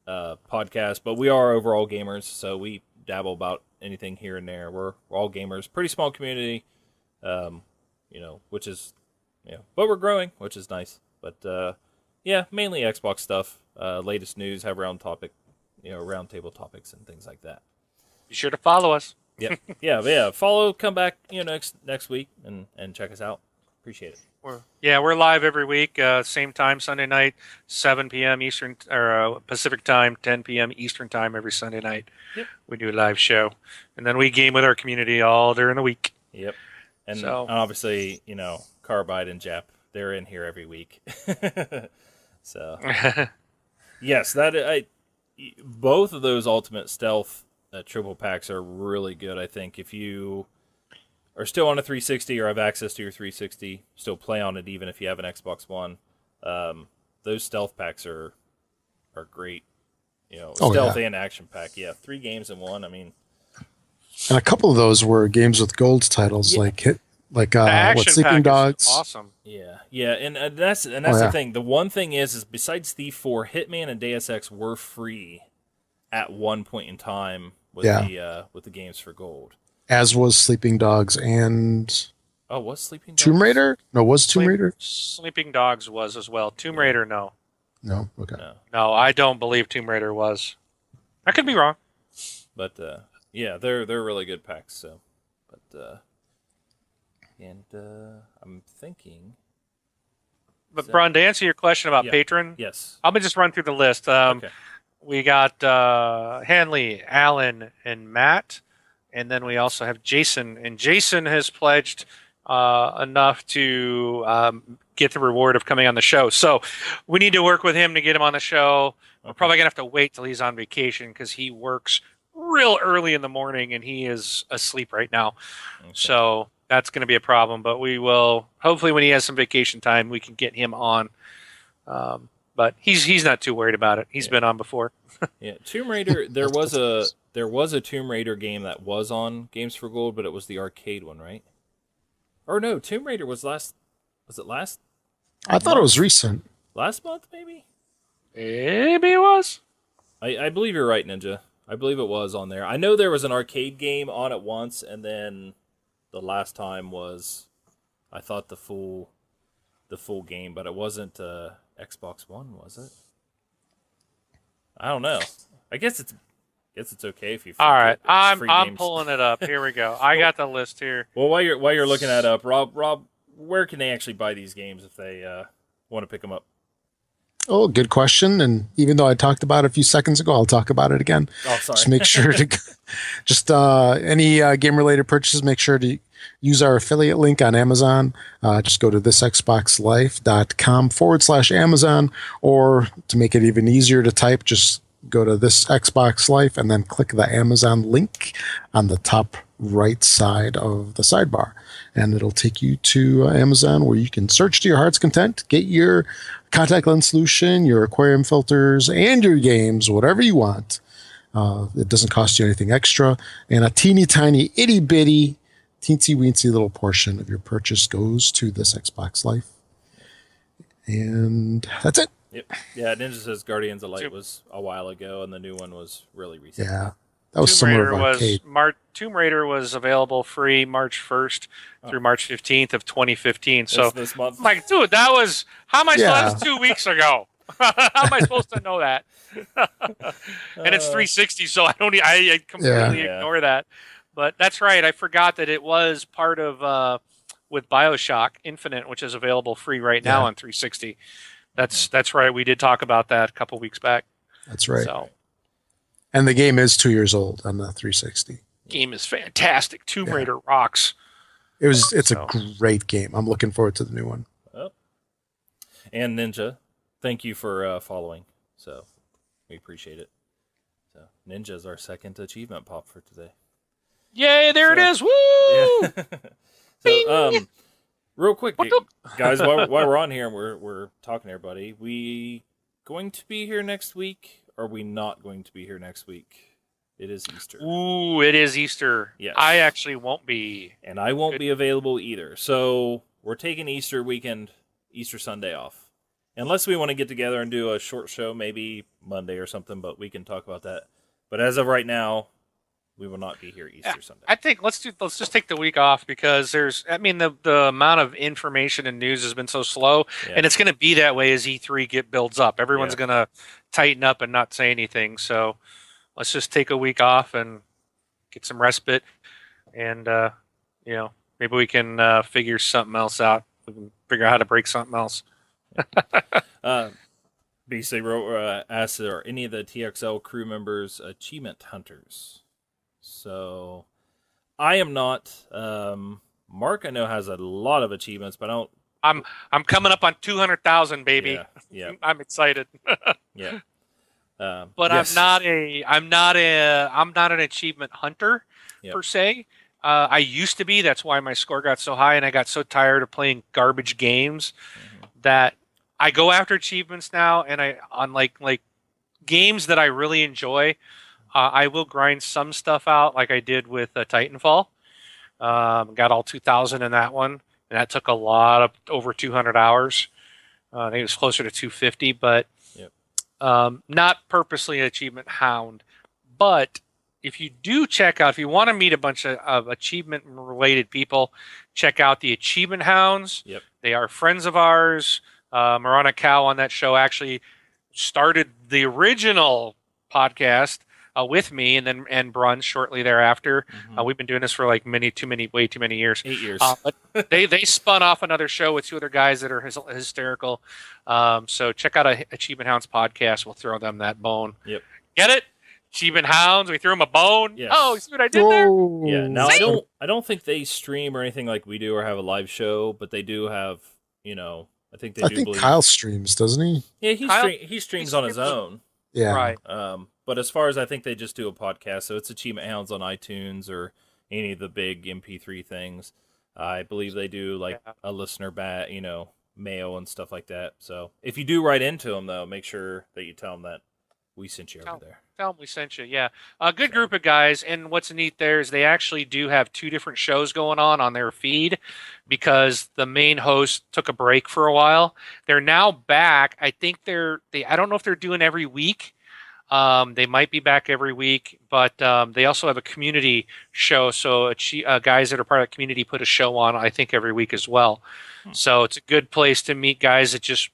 uh, podcast, but we are overall gamers, so we dabble about anything here and there. We're, we're all gamers. Pretty small community, um, you know, which is, know, but we're growing, which is nice. But uh, yeah, mainly Xbox stuff. Uh, latest news, have round topic, you know, round table topics and things like that. Be sure to follow us. *laughs* Yeah, yeah, but yeah. Follow, come back, you know, next next week and and check us out. Appreciate it. We're, yeah, we're live every week, uh, same time Sunday night, 7 p.m. Eastern or uh, Pacific time, 10 p.m. Eastern time every Sunday night. Yep. We do a live show, and then we game with our community all during the week. Yep. And So- obviously, you know, Carbide and Jap, they're in here every week. *laughs* so *laughs* yes, that I both of those ultimate stealth uh, triple packs are really good. I think if you are still on a 360 or have access to your 360, still play on it even if you have an Xbox One. Um, those stealth packs are are great. You know, Oh, stealth yeah. and action pack. Yeah, three games in one. I mean, and a couple of those were games with gold titles, Yeah. like hit, like uh, action what Sleeping Dogs. awesome. Yeah, yeah, and uh, that's and that's Oh, the yeah. thing. The one thing is, is besides Thief Four, Hitman and Deus Ex were free at one point in time with Yeah. the uh, with the games for gold. as was Sleeping Dogs and Oh, was Sleeping Tomb Raider. No, was Tomb Sleep- Raider? Sleeping Dogs was as well. Tomb Raider, no. No. Okay. No, No, I don't believe Tomb Raider was. I could be wrong. but uh, yeah, they're they're really good packs. So, but uh, and uh, I'm thinking, But, So- Brun, to answer your question about Yeah. patron, yes, I'm to just run through the list. Um, okay, We got uh, Hanley, Alan, and Matt. And then we also have Jason. And Jason has pledged uh, enough to um, get the reward of coming on the show. So we need to work with him to get him on the show. We're probably going to have to wait till he's on vacation because he works real early in the morning, and he is asleep right now. Okay. So that's going to be a problem. But we will hopefully when he has some vacation time, we can get him on. Um, but he's he's not too worried about it. He's Yeah. been on before. *laughs* Yeah, Tomb Raider. *laughs* There was a there was a Tomb Raider game that was on Games for Gold, but it was the arcade one, right? Or no, Tomb Raider was last. Was it last I thought it was recent. last month? Maybe. Maybe it was. I, I believe you're right, Ninja. I believe it was on there. I know there was an arcade game on it once, and then the last time was, I thought the full, the full game, but it wasn't uh, Xbox One, was it? I don't know. I guess it's, guess it's okay if you. All right, it's I'm I'm games. pulling it up. Here we go. *laughs* I got the list here. Well, while you're while you're looking that up, Rob, Rob, where can they actually buy these games if they uh, want to pick them up? Oh, good question. And even though I talked about it a few seconds ago, I'll talk about it again. Oh, sorry. Just make sure to *laughs* just uh, any uh, game related purchases, make sure to use our affiliate link on Amazon. Uh, just go to thisxboxlife.com forward slash Amazon, or to make it even easier to type, just go to this Xbox Life and then click the Amazon link on the top right side of the sidebar. And it'll take you to uh, Amazon where you can search to your heart's content, get your contact lens solution, your aquarium filters, and your games, whatever you want. Uh, it doesn't cost you anything extra. And a teeny tiny, itty bitty, teensy weensy little portion of your purchase goes to this Xbox Life. And that's it. Yep. Yeah, Ninja says Guardians of Light was a while ago, and the new one was really recent. Yeah. That was Tomb similar Raider to was arcade. Mar- Tomb Raider was available free March 1st through March 15th of 2015. That's So this month. I'm like, dude, that was how am I? Yeah. That was two weeks ago. *laughs* how am I supposed to know that? *laughs* and it's Uh, 360, so I don't. I, I completely Yeah. ignore that. But that's right. I forgot that it was part of uh, with Bioshock Infinite, which is available free right now Yeah. on 360. That's that's right. We did talk about that a couple weeks back. That's right. So And the game is two years old on the 360. game is fantastic. Tomb Yeah. Raider rocks. It was. It's So- a great game. I'm looking forward to the new one. Oh. and Ninja, thank you for uh, following. So we appreciate it. So Ninja's our second achievement pop for today. Yay! There it So- is. Woo! Yeah. *laughs* so um, real quick, *laughs* guys, while, while we're on here and we're we're talking to everybody, we going to be here next week? Are we not going to be here next week? It is Easter. Ooh, it is Easter. Yes. I actually won't be. and I won't Good. be available either. So we're taking Easter weekend, Easter Sunday off, unless we want to get together and do a short show, maybe Monday or something. But we can talk about that. But as of right now, we will not be here Easter Sunday. I think let's do. Let's just take the week off because there's. I mean, the the amount of information and news has been so slow, Yeah. and it's going to be that way as E3 get builds up. Everyone's Yeah. going to tighten up and not say anything. So let's just take a week off and get some respite, and uh, you know maybe we can uh, figure something else out. We can figure out how to break something else. *laughs* Uh, BC wrote, uh, asked, are any of the TXL crew members achievement hunters? So I am not. Um, Mark, I know, has a lot of achievements, but I don't. I'm I'm coming up on two hundred thousand, baby. Yeah. Yeah. *laughs* I'm excited. *laughs* yeah. Um, but yes. I'm not a I'm not a I'm not an achievement hunter Yep. per se. Uh, I used to be. That's why my score got so high, and I got so tired of playing garbage games Mm-hmm. that I go after achievements now. And I on like like games that I really enjoy, uh, I will grind some stuff out, like I did with uh, Titanfall. Um, got all 2,000 in that one, and that took a lot of over 200 hours. Uh, I think it was closer to 250, but Yep. um, not purposely an achievement hound. But if you do check out, if you want to meet a bunch of, of achievement related people, check out the Achievement Hounds. Yep. They are friends of ours. Uh, Marana Cow on that show actually started the original podcast uh, with me, and then and Brun shortly thereafter. Mhm. Uh, we've been doing this for like many, too many, way too many years. eight years. Uh, but *laughs* they they spun off another show with two other guys that are hys- hysterical. Um, so check out a Achievement Hounds podcast. We'll throw them that bone. Yep. Get it? Achievement Hounds. We threw them a bone. Yes. Oh, you see what I did there? Oh. Yeah. Now I don't I don't think they stream or anything like we do or have a live show, but they do have you know I think they I do think believe Kyle streams, doesn't he? yeah he Kyle- stre- he streams on his own. Yeah. Right. Um, But as far as I think they just do a podcast, so it's Achievement Hounds on iTunes or any of the big MP3 things. I believe they do like Yeah. a listener bat, you know, mail and stuff like that. So if you do write into them though, make sure that you tell them that we sent you over there. Tell them we sent you. Yeah, a good group of guys. And what's neat there is they actually do have two different shows going on on their feed because the main host took a break for a while. They're now back. I think they're they. I don't know if they're doing every week. Um, they might be back every week, but um, they also have a community show. So uh, guys that are part of the community put a show on. I think every week as well. So it's a good place to meet guys that just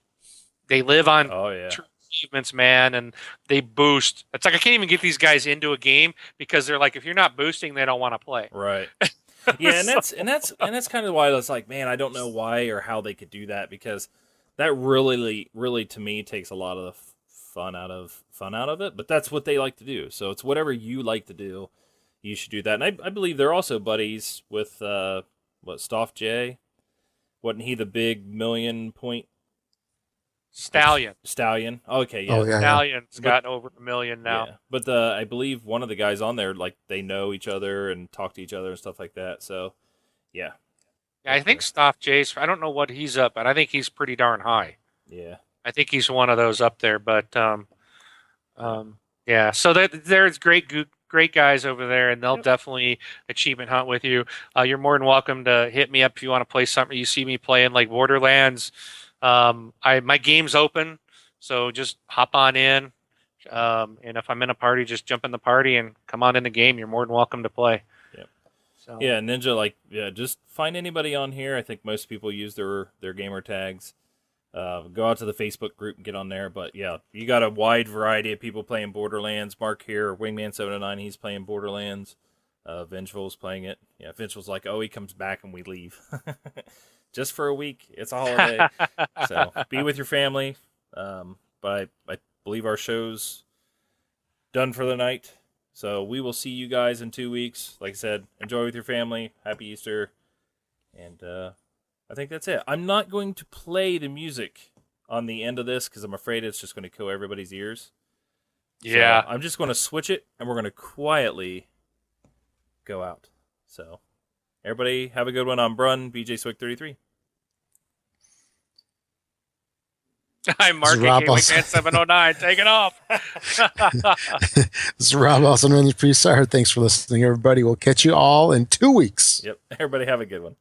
they live on Oh yeah. Achievements, man, and they boost. It's like I can't even get these guys into a game because they're like, if you're not boosting, they don't want to play. Right. *laughs* Yeah, and that's and that's and that's kind of why it's like, man, I don't know why or how they could do that because that really, really to me takes a lot of the fun out of fun out of it. But that's what they like to do. So it's whatever you like to do, you should do that. And I, I believe they're also buddies with uh, what Stoff J. Wasn't he the big million point Stallion, stallion? Okay, yeah. Oh yeah, yeah. Stallion's But- gotten over a million now. Yeah. But the I believe one of the guys on there like they know each other and talk to each other and stuff like that. So yeah. Yeah, I think Stoff Jace. I don't know what he's up, but I think he's pretty darn high. Yeah. I think he's one of those up there. But um, um, yeah, so that there's great great guys over there, and they'll Yep. definitely achievement hunt with you. Uh, you're more than welcome to hit me up if you want to play something. You see me playing like Borderlands. Um, I my game's open, so just hop on in. Um, and if I'm in a party, just jump in the party and come on in the game. You're more than welcome to play. Yep. So Yeah, Ninja, like, yeah, just find anybody on here. I think most people use their their gamer tags. Uh, go out to the Facebook group and get on there. But yeah, you got a wide variety of people playing Borderlands. Mark here, Wingman seven oh nine, he's playing Borderlands. Uh, Vengeful's playing it. Yeah, Vengeful's like, oh, he comes back and we leave, *laughs* just for a week. It's a holiday, *laughs* so be with your family. Um, but I, I believe our show's done for the night. So we will see you guys in two weeks. Like I said, enjoy with your family. Happy Easter. And uh, I think that's it. I'm not going to play the music on the end of this because I'm afraid it's just going to kill everybody's ears. So yeah. I'm just going to switch it and we're going to quietly go out. So everybody have a good one. I'm Brun, BJ Swick 33. *laughs* I'm Mark Rob AK also- Wingman 709. Take it off. *laughs* This is Rob Olson runs Presar. Thanks for listening, everybody. We'll catch you all in two weeks. Yep. *laughs* Everybody have a good one.